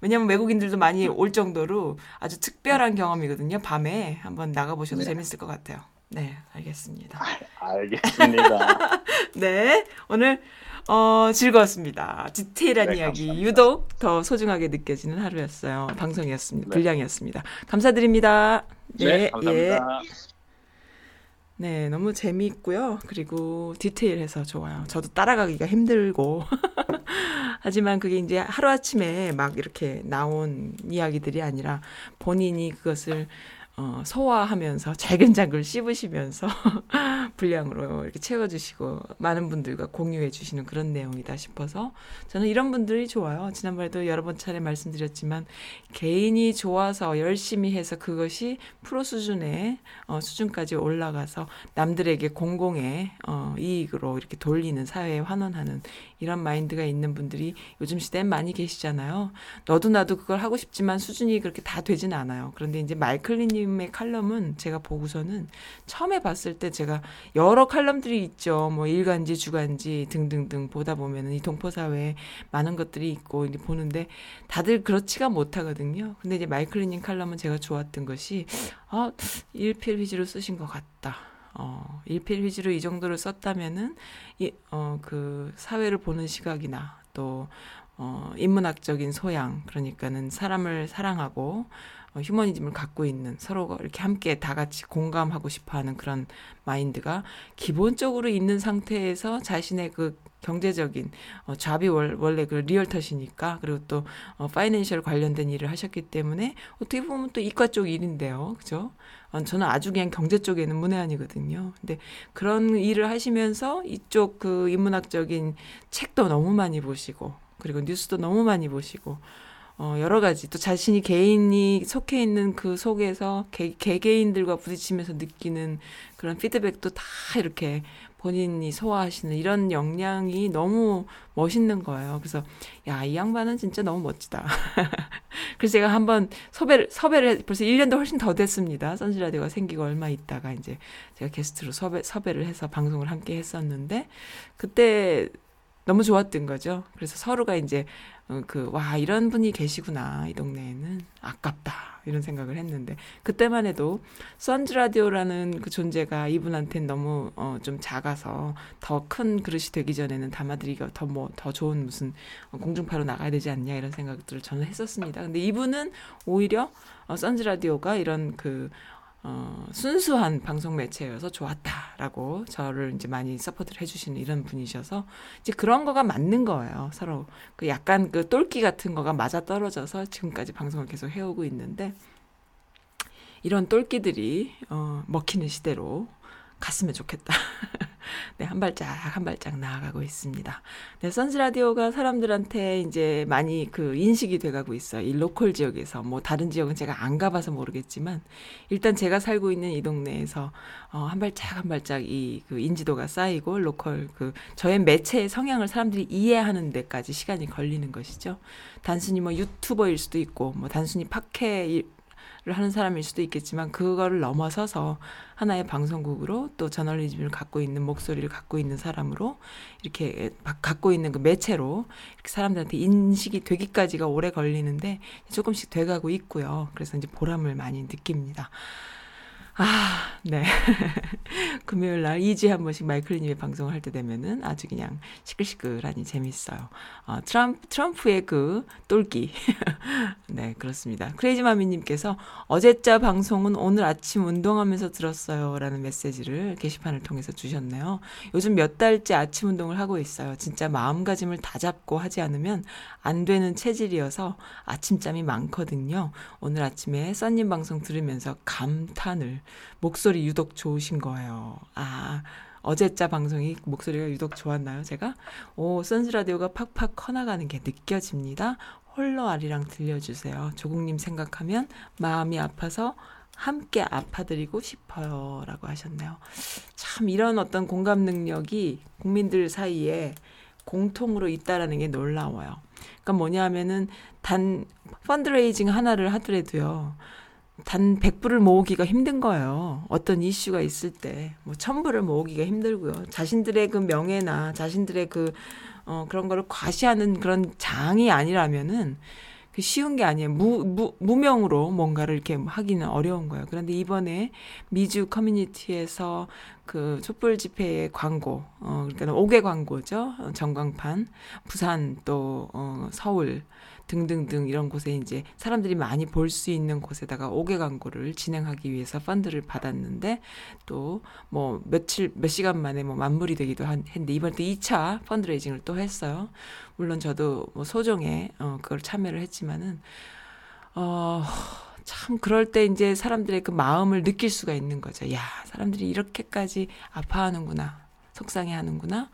Speaker 2: 왜냐면 외국인들도 많이 올 정도로 아주 특별한 경험이거든요. 밤에 한번 나가보셔도
Speaker 3: 네.
Speaker 2: 재밌을 것 같아요. 네, 알겠습니다.
Speaker 3: 알겠습니다.
Speaker 2: 네, 오늘 어, 즐거웠습니다. 디테일한
Speaker 3: 네,
Speaker 2: 이야기
Speaker 3: 감사합니다.
Speaker 2: 유독 더 소중하게 느껴지는 하루였어요. 방송이었습니다.
Speaker 3: 네.
Speaker 2: 분량이었습니다. 감사드립니다.
Speaker 3: 네, 감사합니다.
Speaker 2: 네, 너무 재미있고요. 그리고 디테일해서 좋아요. 저도 따라가기가 힘들고. 하지만 그게 이제 하루아침에 막 이렇게 나온 이야기들이 아니라 본인이 그것을 어, 소화하면서 잘근잘근 씹으시면서 분량으로 이렇게 채워주시고 많은 분들과 공유해 주시는 그런 내용이다 싶어서 저는 이런 분들이 좋아요. 지난번에도 여러 번 차례 말씀드렸지만 개인이 좋아서 열심히 해서 그것이 프로 수준의 어, 수준까지 올라가서 남들에게 공공의 어, 이익으로 이렇게 돌리는 사회에 환원하는 이런 마인드가 있는 분들이 요즘 시대엔 많이 계시잖아요. 너도 나도 그걸 하고 싶지만 수준이 그렇게 다 되진 않아요. 그런데 이제 말클리님의 칼럼은 제가 보고서는 처음에 봤을 때 제가 여러 칼럼들이 있죠. 뭐 일간지, 주간지 등등등 보다 보면은 이 동포 사회에 많은 것들이 있고 이제 보는데 다들 그렇지가 못하거든요. 근데 이제 마이클리님 칼럼은 제가 좋았던 것이 아 일필휘지로 쓰신 것 같다. 어, 일필휘지로 이 정도를 썼다면은 이, 어, 그 사회를 보는 시각이나 또 어, 인문학적인 소양 그러니까는 사람을 사랑하고 어, 휴머니즘을 갖고 있는 서로가 이렇게 함께 다 같이 공감하고 싶어 하는 그런 마인드가 기본적으로 있는 상태에서 자신의 그 경제적인 어, 잡이 월, 원래 그 리얼터시니까 그리고 또 어, 파이낸셜 관련된 일을 하셨기 때문에 어떻게 보면 또 이과 쪽 일인데요, 그죠? 어, 저는 아주 그냥 경제 쪽에는 문외한이거든요. 근데 그런 일을 하시면서 이쪽 그 인문학적인 책도 너무 많이 보시고 그리고 뉴스도 너무 많이 보시고 어, 여러 가지 또 자신이 개인이 속해 있는 그 속에서 개, 개개인들과 부딪히면서 느끼는 그런 피드백도 다 이렇게 본인이 소화하시는 이런 역량이 너무 멋있는 거예요. 그래서 야, 이 양반은 진짜 너무 멋지다. 그래서 제가 한번 섭외를 섭외를 벌써 1년도 훨씬 더 됐습니다. 선지 라디오가 생기고 얼마 있다가 이제 제가 게스트로 섭외 섭외를 해서 방송을 함께 했었는데 그때 너무 좋았던 거죠. 그래서 서로가 이제 어, 그, 와, 이런 분이 계시구나, 이 동네에는. 아깝다. 이런 생각을 했는데. 그때만 해도, 선즈 라디오라는 그 존재가 이분한테는 너무, 어, 좀 작아서 더 큰 그릇이 되기 전에는 담아드리기가 더 뭐, 더 좋은 무슨 어, 공중파로 나가야 되지 않냐, 이런 생각들을 저는 했었습니다. 근데 이분은 오히려, 어, 선즈 라디오가 이런 그, 어, 순수한 방송 매체여서 좋았다라고 저를 이제 많이 support를 해주시는 이런 분이셔서 이제 그런 거가 맞는 거예요. 서로 그 약간 그 똘끼 같은 거가 맞아 떨어져서 지금까지 방송을 계속 해오고 있는데 이런 똘끼들이 어, 먹히는 시대로 갔으면 좋겠다. 네, 한 발짝 한 발짝 나아가고 있습니다. 네, 선즈 라디오가 사람들한테 이제 많이 그 인식이 돼가고 있어요. 이 local 지역에서 뭐 다른 지역은 제가 안 가봐서 모르겠지만 일단 제가 살고 있는 이 동네에서 어, 한 발짝 한 발짝 이 그 인지도가 쌓이고 로컬 그 저의 매체의 성향을 사람들이 이해하는 데까지 시간이 걸리는 것이죠. 단순히 뭐 유튜버일 수도 있고 뭐 단순히 팟캐 를 하는 사람일 수도 있겠지만 그거를 넘어서서 하나의 방송국으로 또 저널리즘을 갖고 있는 목소리를 갖고 있는 사람으로 이렇게 갖고 있는 그 매체로 이렇게 사람들한테 인식이 되기까지가 오래 걸리는데 조금씩 돼가고 있고요. 그래서 이제 보람을 많이 느낍니다. 아, 네. 금요일 날 2주에 한 번씩 마이클리님의 방송을 할 때 되면은 아주 그냥 시끌시끌하니 재밌어요. 어, 트럼프, 트럼프의 그 똘끼. 네, 그렇습니다. 크레이지마미님께서 어제자 방송은 오늘 아침 운동하면서 들었어요. 라는 메시지를 게시판을 통해서 주셨네요. 요즘 몇 달째 아침 운동을 하고 있어요. 진짜 마음가짐을 다 잡고 하지 않으면 안 되는 체질이어서 아침잠이 많거든요. 오늘 아침에 써님 방송 들으면서 감탄을 목소리 유독 좋으신 거예요. 아, 어제자 방송이 목소리가 유독 좋았나요, 제가? 오, 선즈 라디오가 팍팍 커나가는 게 느껴집니다. 홀로 아리랑 들려주세요. 조국님 생각하면 마음이 아파서 함께 아파드리고 싶어요. 라고 하셨네요. 참, 이런 어떤 공감 능력이 국민들 사이에 공통으로 있다라는 게 놀라워요. 그러니까 뭐냐 하면은 단 펀드레이징 하나를 하더라도요. 단 100불을 모으기가 힘든 거예요. 어떤 이슈가 있을 때. 뭐 1000불을 모으기가 힘들고요. 자신들의 그 명예나 자신들의 그, 어, 그런 거를 과시하는 그런 장이 아니라면은 그 쉬운 게 아니에요. 무, 무, 무명으로 뭔가를 이렇게 하기는 어려운 거예요. 그런데 이번에 미주 커뮤니티에서 그 촛불 집회의 광고, 어, 그러니까 5개 광고죠. 어, 전광판, 부산 또, 어, 서울, 등등등 이런 곳에 이제 사람들이 많이 볼 수 있는 곳에다가 5개 광고를 진행하기 위해서 펀드를 받았는데 또 뭐 며칠 몇 시간 만에 뭐 만물이 되기도 했는데 이번에 또 2차 펀드레이징을 또 했어요. 물론 저도 뭐 소정에 어 그걸 참여를 했지만은 어 참 그럴 때 이제 사람들의 그 마음을 느낄 수가 있는 거죠. 야, 사람들이 이렇게까지 아파하는구나. 속상해 하는구나.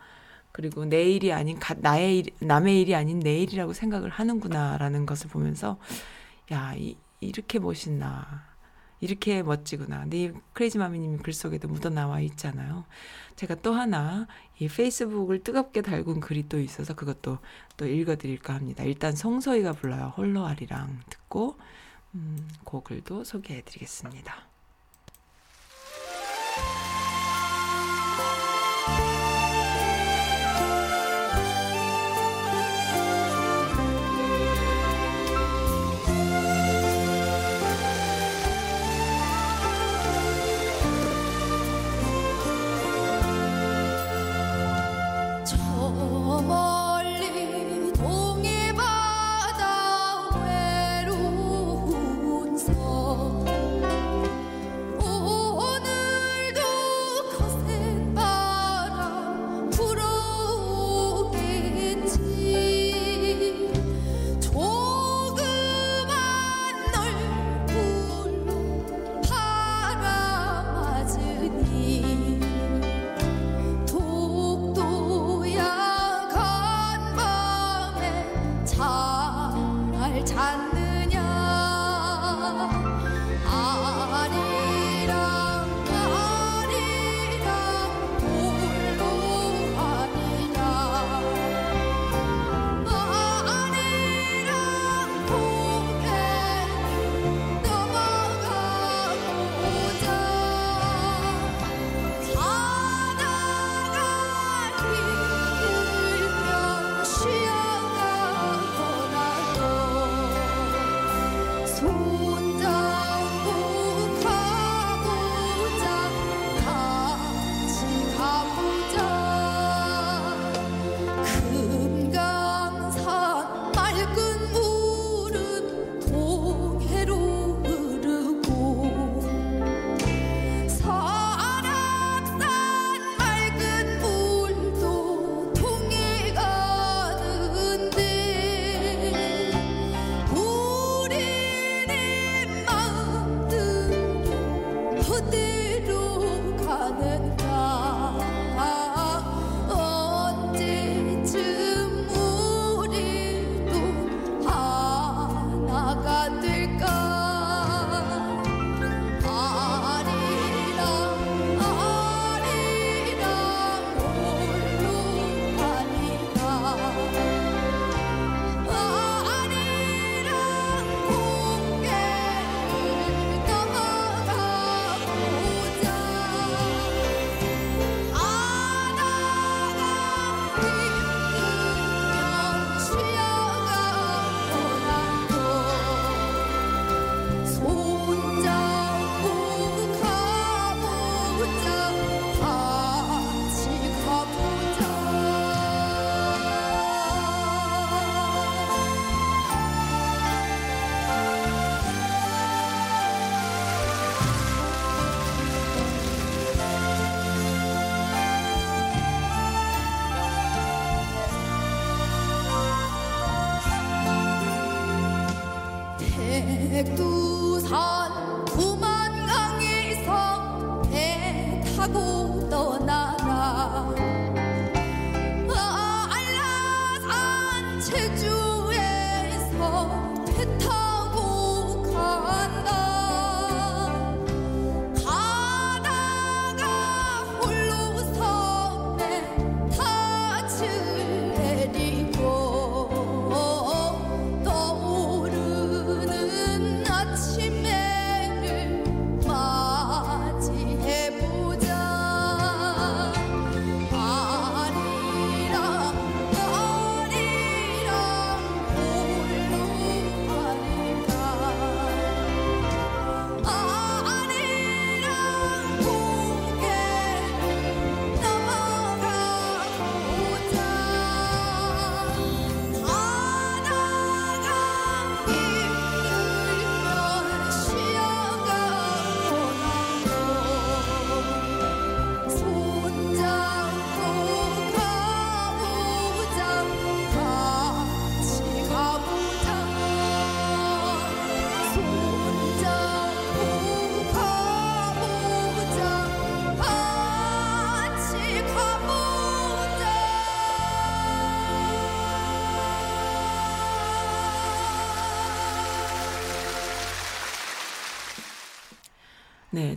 Speaker 2: 그리고 내 일이 아닌 가, 나의 일, 남의 일이 아닌 내 일이라고 생각을 하는구나라는 것을 보면서 야, 이, 이렇게 멋있나.
Speaker 4: 이렇게 멋지구나. 네 크레이지 마미님 글 속에도 묻어나와 있잖아요. 제가 또 하나 이 페이스북을 뜨겁게 달군 글이 또 있어서 그것도 또 읽어드릴까 합니다. 일단 송서희가 불러요. 홀로 아리랑 듣고 음, 곡을도 소개해드리겠습니다.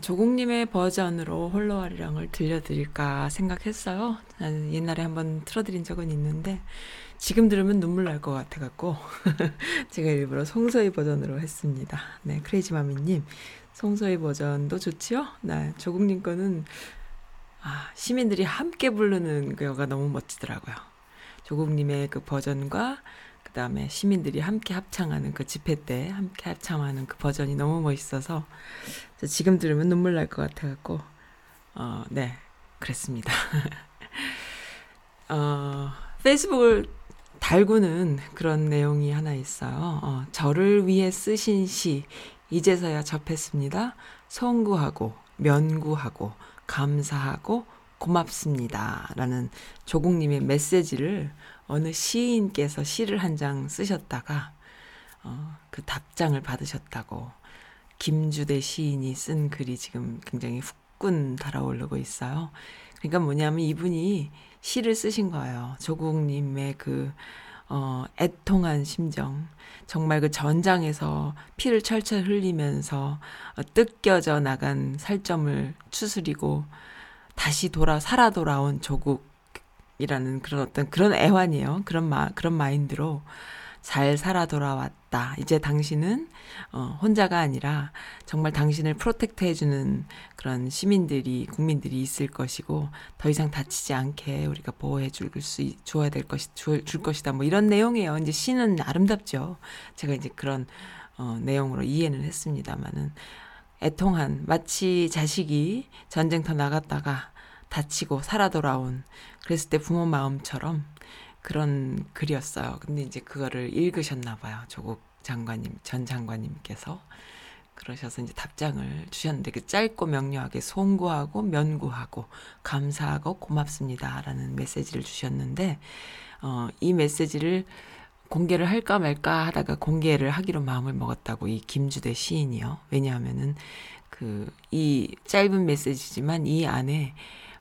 Speaker 2: 조국님의 버전으로 홀로아리랑을 들려드릴까 생각했어요. 옛날에 한번 틀어드린 적은 있는데 지금 들으면 눈물 날 것 같아갖고 제가 일부러 송서희 버전으로 했습니다. 네, 크레이지마미님 송서희 버전도 좋지요? 네, 조국님 거는 아, 시민들이 함께 부르는 그거가 너무 멋지더라고요. 조국님의 그 버전과 그 다음에 시민들이 함께 합창하는 그 집회 때 함께 합창하는 그 버전이 너무 멋있어서 저 지금 들으면 눈물 날 것 같아 갖고 어, 네, 그랬습니다. 어, 페이스북을 달구는 그런 내용이 하나 있어요. 어, 저를 위해 쓰신 시 이제서야 접했습니다. 송구하고 면구하고 감사하고 고맙습니다. 라는 조국님의 메시지를 어느 시인께서 시를 한 장 쓰셨다가 어, 그 답장을 받으셨다고 김주대 시인이 쓴 글이 지금 굉장히 후끈 달아오르고 있어요. 그러니까 뭐냐면 이분이 시를 쓰신 거예요. 조국님의 그, 어, 애통한 심정. 정말 그 전장에서 피를 철철 흘리면서 어, 뜯겨져 나간 살점을 추스리고 다시 돌아, 살아 돌아온 조국이라는 그런 어떤 그런 애환이에요. 그런 마, 그런 마인드로 잘 살아 돌아왔다. 이제 당신은 어, 혼자가 아니라 정말 당신을 protect 해주는 그런 시민들이 국민들이 있을 것이고 더 이상 다치지 않게 우리가 보호해 줄수 줘야 될 것이 줄, 줄 것이다. 뭐 이런 내용이에요. 이제 시는 아름답죠. 제가 이제 그런 어, 내용으로 이해는 했습니다만은 애통한 마치 자식이 전쟁터 나갔다가 다치고 살아 돌아온 그랬을 때 부모 마음처럼 그런 글이었어요. 근데 이제 그거를 읽으셨나 봐요. 조국 장관님, 전 장관님께서. 그러셔서 이제 답장을 주셨는데 그 짧고 명료하게 송구하고 면구하고 감사하고 고맙습니다라는 메시지를 주셨는데 어, 이 메시지를 공개를 할까 말까 하다가 공개를 하기로 마음을 먹었다고 이 김주대 시인이요. 왜냐하면은 그 이 짧은 메시지지만 이 안에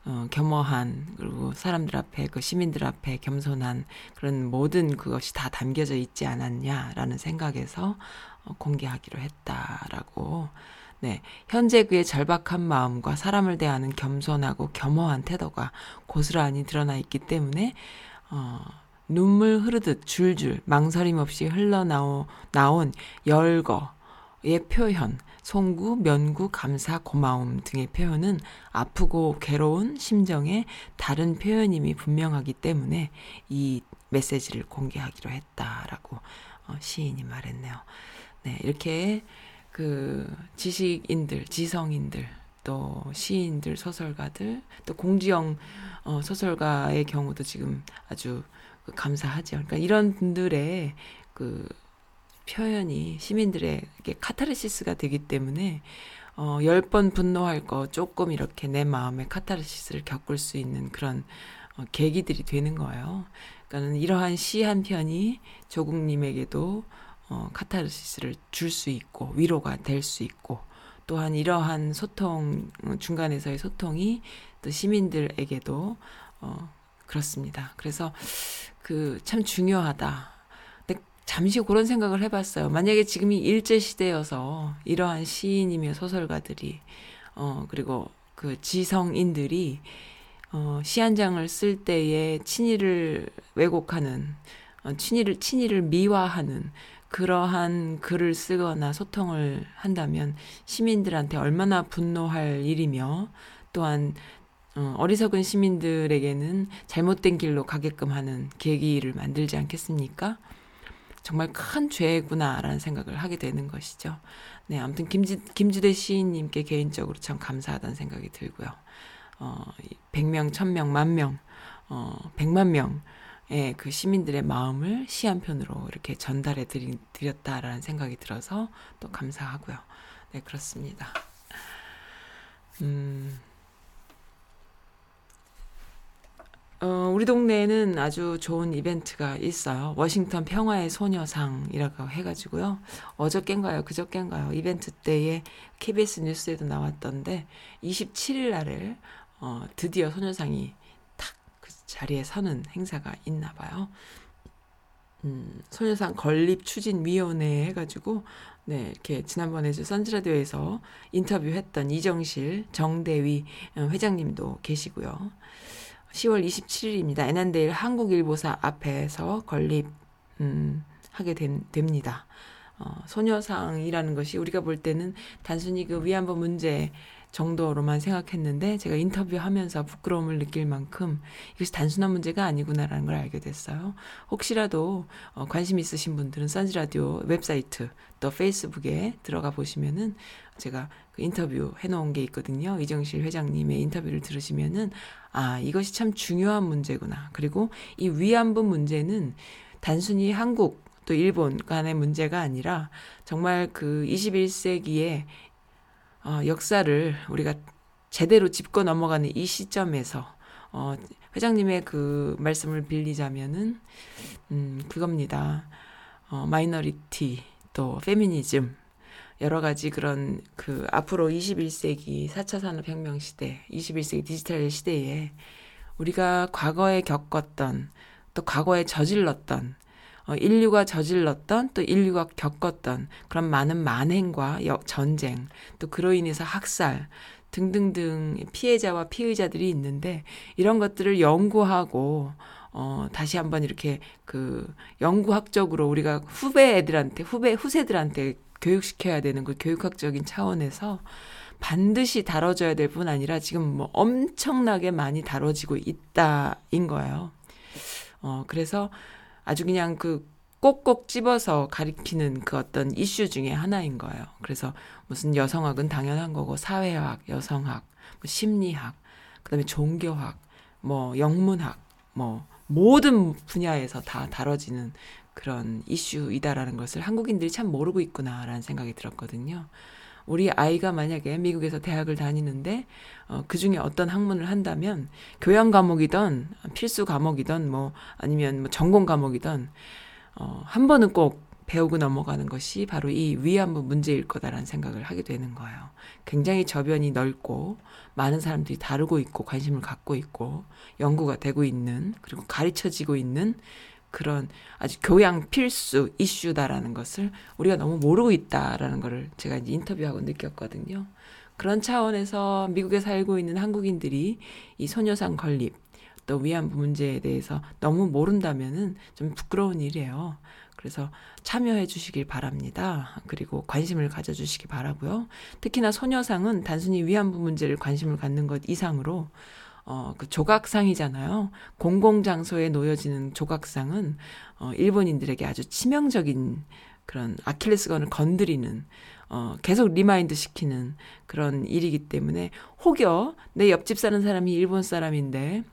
Speaker 2: 어, 겸허한 그리고 사람들 앞에 그 시민들 앞에 겸손한 그런 모든 그것이 다 담겨져 있지 않았냐라는 생각에서 어, 공개하기로 했다라고 네 현재 그의 절박한 마음과 사람을 대하는 겸손하고 겸허한 태도가 고스란히 드러나 있기 때문에 어, 눈물 흐르듯 줄줄 망설임 없이 흘러나온 나온 열거의 표현 송구, 면구, 감사, 고마움 등의 표현은 아프고 괴로운 심정의 다른 표현임이 분명하기 때문에 이 메시지를 공개하기로 했다라고 어, 시인이 말했네요. 네, 이렇게 그 지식인들, 지성인들, 또 시인들, 소설가들, 또 공지영 어, 소설가의 경우도 지금 아주 그 감사하죠. 그러니까 이런 분들의 그 표현이 시민들에게 카타르시스가 되기 때문에 어, 10번 분노할 거 조금 이렇게 내 마음에 카타르시스를 겪을 수 있는 그런 어, 계기들이 되는 거예요. 그러니까는 이러한 시 한 편이 조국님에게도 어, 카타르시스를 줄 수 있고 위로가 될 수 있고 또한 이러한 소통 어, 중간에서의 소통이 또 시민들에게도 어, 그렇습니다. 그래서 그 참 중요하다. 잠시 그런 생각을 해봤어요. 만약에 지금이 일제 시대여서 이러한 시인이며 소설가들이 어 그리고 그 지성인들이 어, 시 한 장을 쓸 때에 친일을 왜곡하는 어, 친일을 친일을 미화하는 그러한 글을 쓰거나 소통을 한다면 시민들한테 얼마나 분노할 일이며 또한 어, 어리석은 시민들에게는 잘못된 길로 가게끔 하는 계기를 만들지 않겠습니까? 정말 큰 죄구나라는 생각을 하게 되는 것이죠. 네, 아무튼 김지, 김주대 시인님께 개인적으로 참 감사하다는 생각이 들고요. 어, 100명, 1000명, 만명, 어, 100만 명의 그 시민들의 마음을 시 한 편으로 이렇게 전달해 드리, 드렸다라는 생각이 들어서 또 감사하고요. 네, 그렇습니다. 음, 어, 우리 동네에는 아주 좋은 이벤트가 있어요. 워싱턴 평화의 소녀상이라고 해가지고요. 어저께인가요? 그저께인가요? 이벤트 때에 KBS 뉴스에도 나왔던데 27일 날을 어, 드디어 소녀상이 탁 그 자리에 서는 행사가 있나 봐요. 음, 소녀상 건립 추진 위원회 해가지고 네 이렇게 지난번에 저 선즈라디오에서 인터뷰했던 이정실 정대위 어, 회장님도 계시고요. 10월 27일입니다. 애난데일 한국일보사 앞에서 건립 음, 하게 된, 됩니다. 어, 소녀상이라는 것이 우리가 볼 때는 단순히 그 위안부 문제 정도로만 생각했는데 제가 인터뷰하면서 부끄러움을 느낄 만큼 이것이 단순한 문제가 아니구나라는 걸 알게 됐어요. 혹시라도 어, 관심 있으신 분들은 선지라디오 웹사이트 또 페이스북에 들어가 보시면은 제가 그 인터뷰 해놓은 게 있거든요. 이정실 회장님의 인터뷰를 들으시면은 아 이것이 참 중요한 문제구나. 그리고 이 위안부 문제는 단순히 한국 또 일본 간의 문제가 아니라 정말 그 21세기에 어, 역사를 우리가 제대로 짚고 넘어가는 이 시점에서 어, 회장님의 그 말씀을 빌리자면은 음, 그겁니다. 어, minority 또 페미니즘 여러 가지 그런 그 앞으로 21세기 4차 산업혁명 시대, 21세기 디지털 시대에 우리가 과거에 겪었던 또 과거에 저질렀던 어, 인류가 저질렀던 또 인류가 겪었던 그런 많은 만행과 여- 전쟁 또 그로 인해서 학살 등등등 피해자와 피의자들이 있는데 이런 것들을 연구하고 어 다시 한번 이렇게 그 연구학적으로 우리가 후배 애들한테 후배 후세들한테 교육시켜야 되는 그 교육학적인 차원에서 반드시 다뤄져야 될 뿐 아니라 지금 뭐 엄청나게 많이 다뤄지고 있다인 거예요. 어 그래서 아주 그냥 그 꼭꼭 집어서 가리키는 그 어떤 이슈 중에 하나인 거예요. 그래서 무슨 여성학은 당연한 거고 사회학, 여성학, 뭐 심리학, 그다음에 종교학, 뭐 영문학, 뭐 모든 분야에서 다 다뤄지는 그런 이슈이다라는 것을 한국인들이 참 모르고 있구나라는 생각이 들었거든요. 우리 아이가 만약에 미국에서 대학을 다니는데 어, 그 중에 어떤 학문을 한다면 교양 과목이든 필수 과목이든 뭐 아니면 뭐 전공 과목이든 어, 한 번은 꼭 배우고 넘어가는 것이 바로 이 위안부 문제일 거다라는 생각을 하게 되는 거예요. 굉장히 저변이 넓고 많은 사람들이 다루고 있고 관심을 갖고 있고 연구가 되고 있는 그리고 가르쳐지고 있는 그런 아주 교양 필수 이슈다라는 것을 우리가 너무 모르고 있다라는 거를 제가 이제 인터뷰하고 느꼈거든요. 그런 차원에서 미국에 살고 있는 한국인들이 이 소녀상 건립 또 위안부 문제에 대해서 너무 모른다면은 좀 부끄러운 일이에요. 그래서 참여해 주시길 바랍니다. 그리고 관심을 가져 주시기 바라고요. 특히나 소녀상은 단순히 위안부 문제를 관심을 갖는 것 이상으로 어, 그 조각상이잖아요. 공공장소에 놓여지는 조각상은 어, 일본인들에게 아주 치명적인 그런 아킬레스건을 건드리는 어, 계속 remind 시키는 그런 일이기 때문에 혹여 내 옆집 사는 사람이 일본 사람인데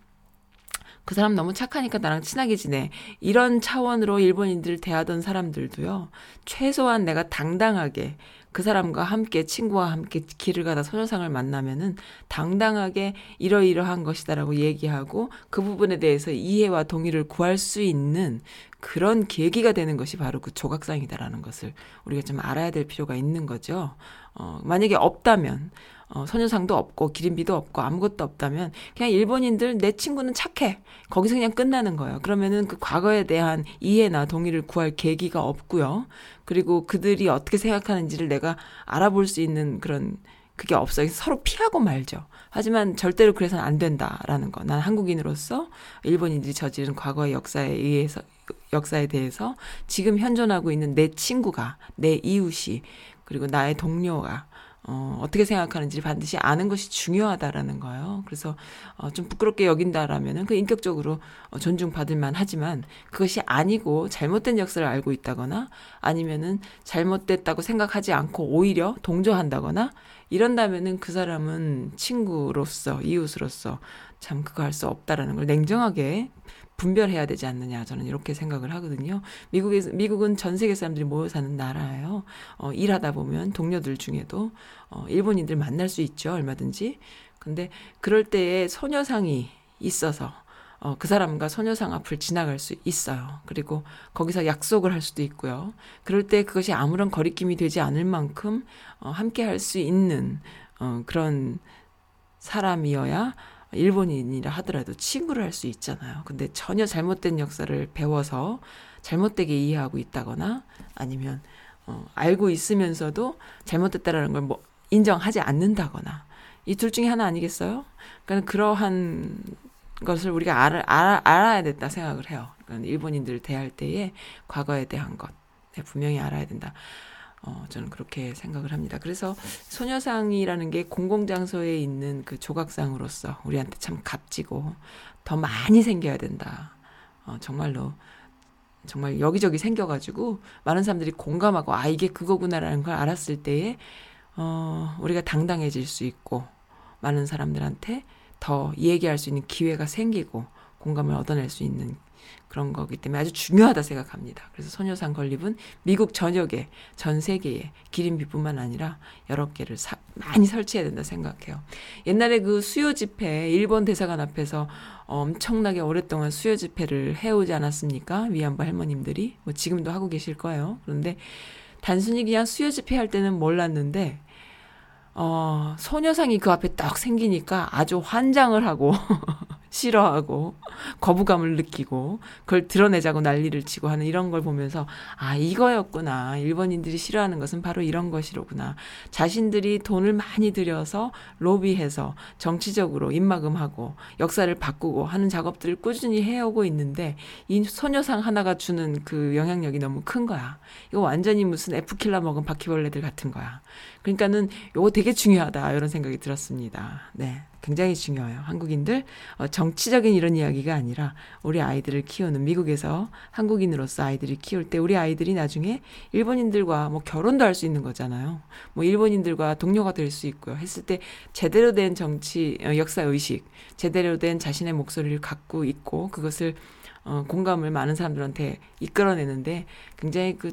Speaker 2: 그 사람 너무 착하니까 나랑 친하게 지내. 이런 차원으로 일본인들을 대하던 사람들도요, 최소한 내가 당당하게 그 사람과 함께 친구와 함께 길을 가다 소녀상을 만나면은 당당하게 이러이러한 것이다라고 얘기하고 그 부분에 대해서 이해와 동의를 구할 수 있는 그런 계기가 되는 것이 바로 그 조각상이다라는 것을 우리가 좀 알아야 될 필요가 있는 거죠. 어, 만약에 없다면 어, 소녀상도 없고 기린비도 없고 아무것도 없다면 그냥 일본인들 내 친구는 착해 거기서 그냥 끝나는 거예요. 그러면은 그 과거에 대한 이해나 동의를 구할 계기가 없고요. 그리고 그들이 어떻게 생각하는지를 내가 알아볼 수 있는 그런 그게 없어요. 서로 피하고 말죠. 하지만 절대로 그래서는 안 된다라는 거. 난 한국인으로서 일본인들이 저지른 과거의 역사에 의해서 역사에 대해서 지금 현존하고 있는 내 친구가 내 이웃이 그리고 나의 동료가 어, 어떻게 생각하는지를 반드시 아는 것이 중요하다라는 거예요. 그래서 어, 좀 부끄럽게 여긴다라면은 그 인격적으로 어, 존중받을 만 하지만 그것이 아니고 잘못된 역사를 알고 있다거나 아니면은 잘못됐다고 생각하지 않고 오히려 동조한다거나 이런다면은 그 사람은 친구로서 이웃으로서 참 그거 할 수 없다라는 걸 냉정하게 분별해야 되지 않느냐 저는 이렇게 생각을 하거든요. 미국에 미국은 전 세계 사람들이 모여 사는 나라예요. 어, 일하다 보면 동료들 중에도 어, 일본인들 만날 수 있죠 얼마든지. 근데 그럴 때에 소녀상이 있어서 어, 그 사람과 소녀상 앞을 지나갈 수 있어요. 그리고 거기서 약속을 할 수도 있고요. 그럴 때 그것이 아무런 거리낌이 되지 않을 만큼 어, 함께 할 수 있는 어, 그런 사람이어야 일본인이라 하더라도 친구를 할 수 있잖아요. 근데 전혀 잘못된 역사를 배워서 잘못되게 이해하고 있다거나 아니면 어, 알고 있으면서도 잘못됐다라는 걸 뭐 인정하지 않는다거나 이 둘 중에 하나 아니겠어요? 그러니까 그러한 것을 우리가 알아, 알아, 알아야 됐다 생각을 해요. 그러니까 일본인들을 대할 때에 과거에 대한 것 네, 분명히 알아야 된다. 어, 저는 그렇게 생각을 합니다. 그래서 소녀상이라는 게 공공장소에 있는 그 조각상으로서 우리한테 참 값지고 더 많이 생겨야 된다. 어, 정말로 정말 여기저기 생겨가지고 많은 사람들이 공감하고 아 이게 그거구나라는 걸 알았을 때에 어, 우리가 당당해질 수 있고 많은 사람들한테 더 얘기할 수 있는 기회가 생기고 공감을 얻어낼 수 있는 그런 거기 때문에 아주 중요하다 생각합니다. 그래서 소녀상 건립은 미국 전역에 전 세계에 기린비뿐만 아니라 여러 개를 사, 많이 설치해야 된다 생각해요. 옛날에 그 수요 집회 일본 대사관 앞에서 엄청나게 오랫동안 수요 집회를 해오지 않았습니까? 위안부 할머님들이 뭐 지금도 하고 계실 거예요. 그런데 단순히 그냥 수요 집회 할 때는 몰랐는데 어, 소녀상이 그 앞에 딱 생기니까 아주 환장을 하고 싫어하고 거부감을 느끼고 그걸 드러내자고 난리를 치고 하는 이런 걸 보면서 아 이거였구나. 일본인들이 싫어하는 것은 바로 이런 것이로구나. 자신들이 돈을 많이 들여서 로비해서 정치적으로 입막음하고 역사를 바꾸고 하는 작업들을 꾸준히 해오고 있는데 이 소녀상 하나가 주는 그 영향력이 너무 큰 거야. 이거 완전히 무슨 F킬러 먹은 바퀴벌레들 같은 거야. 그러니까는 요거 되게 중요하다. 이런 생각이 들었습니다. 네 굉장히 중요해요. 한국인들 어, 정치적인 이런 이야기가 아니라 우리 아이들을 키우는 미국에서 한국인으로서 아이들이 키울 때 우리 아이들이 나중에 일본인들과 뭐 결혼도 할 수 있는 거잖아요. 뭐 일본인들과 동료가 될 수 있고요. 했을 때 제대로 된 정치 어, 역사 의식, 제대로 된 자신의 목소리를 갖고 있고 그것을 어, 공감을 많은 사람들한테 이끌어내는데 굉장히 그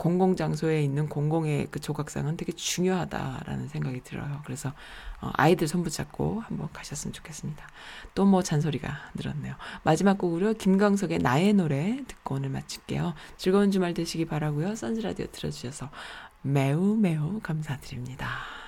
Speaker 2: 공공 장소에 있는 공공의 그 조각상은 되게 중요하다라는 생각이 들어요. 그래서 어, 아이들 손 붙잡고 한번 가셨으면 좋겠습니다. 또 뭐 잔소리가 늘었네요. 마지막 곡으로 김광석의 나의 노래 듣고 오늘 마칠게요. 즐거운 주말 되시기 바라고요. 선즈 라디오 들어주셔서 매우 매우 감사드립니다.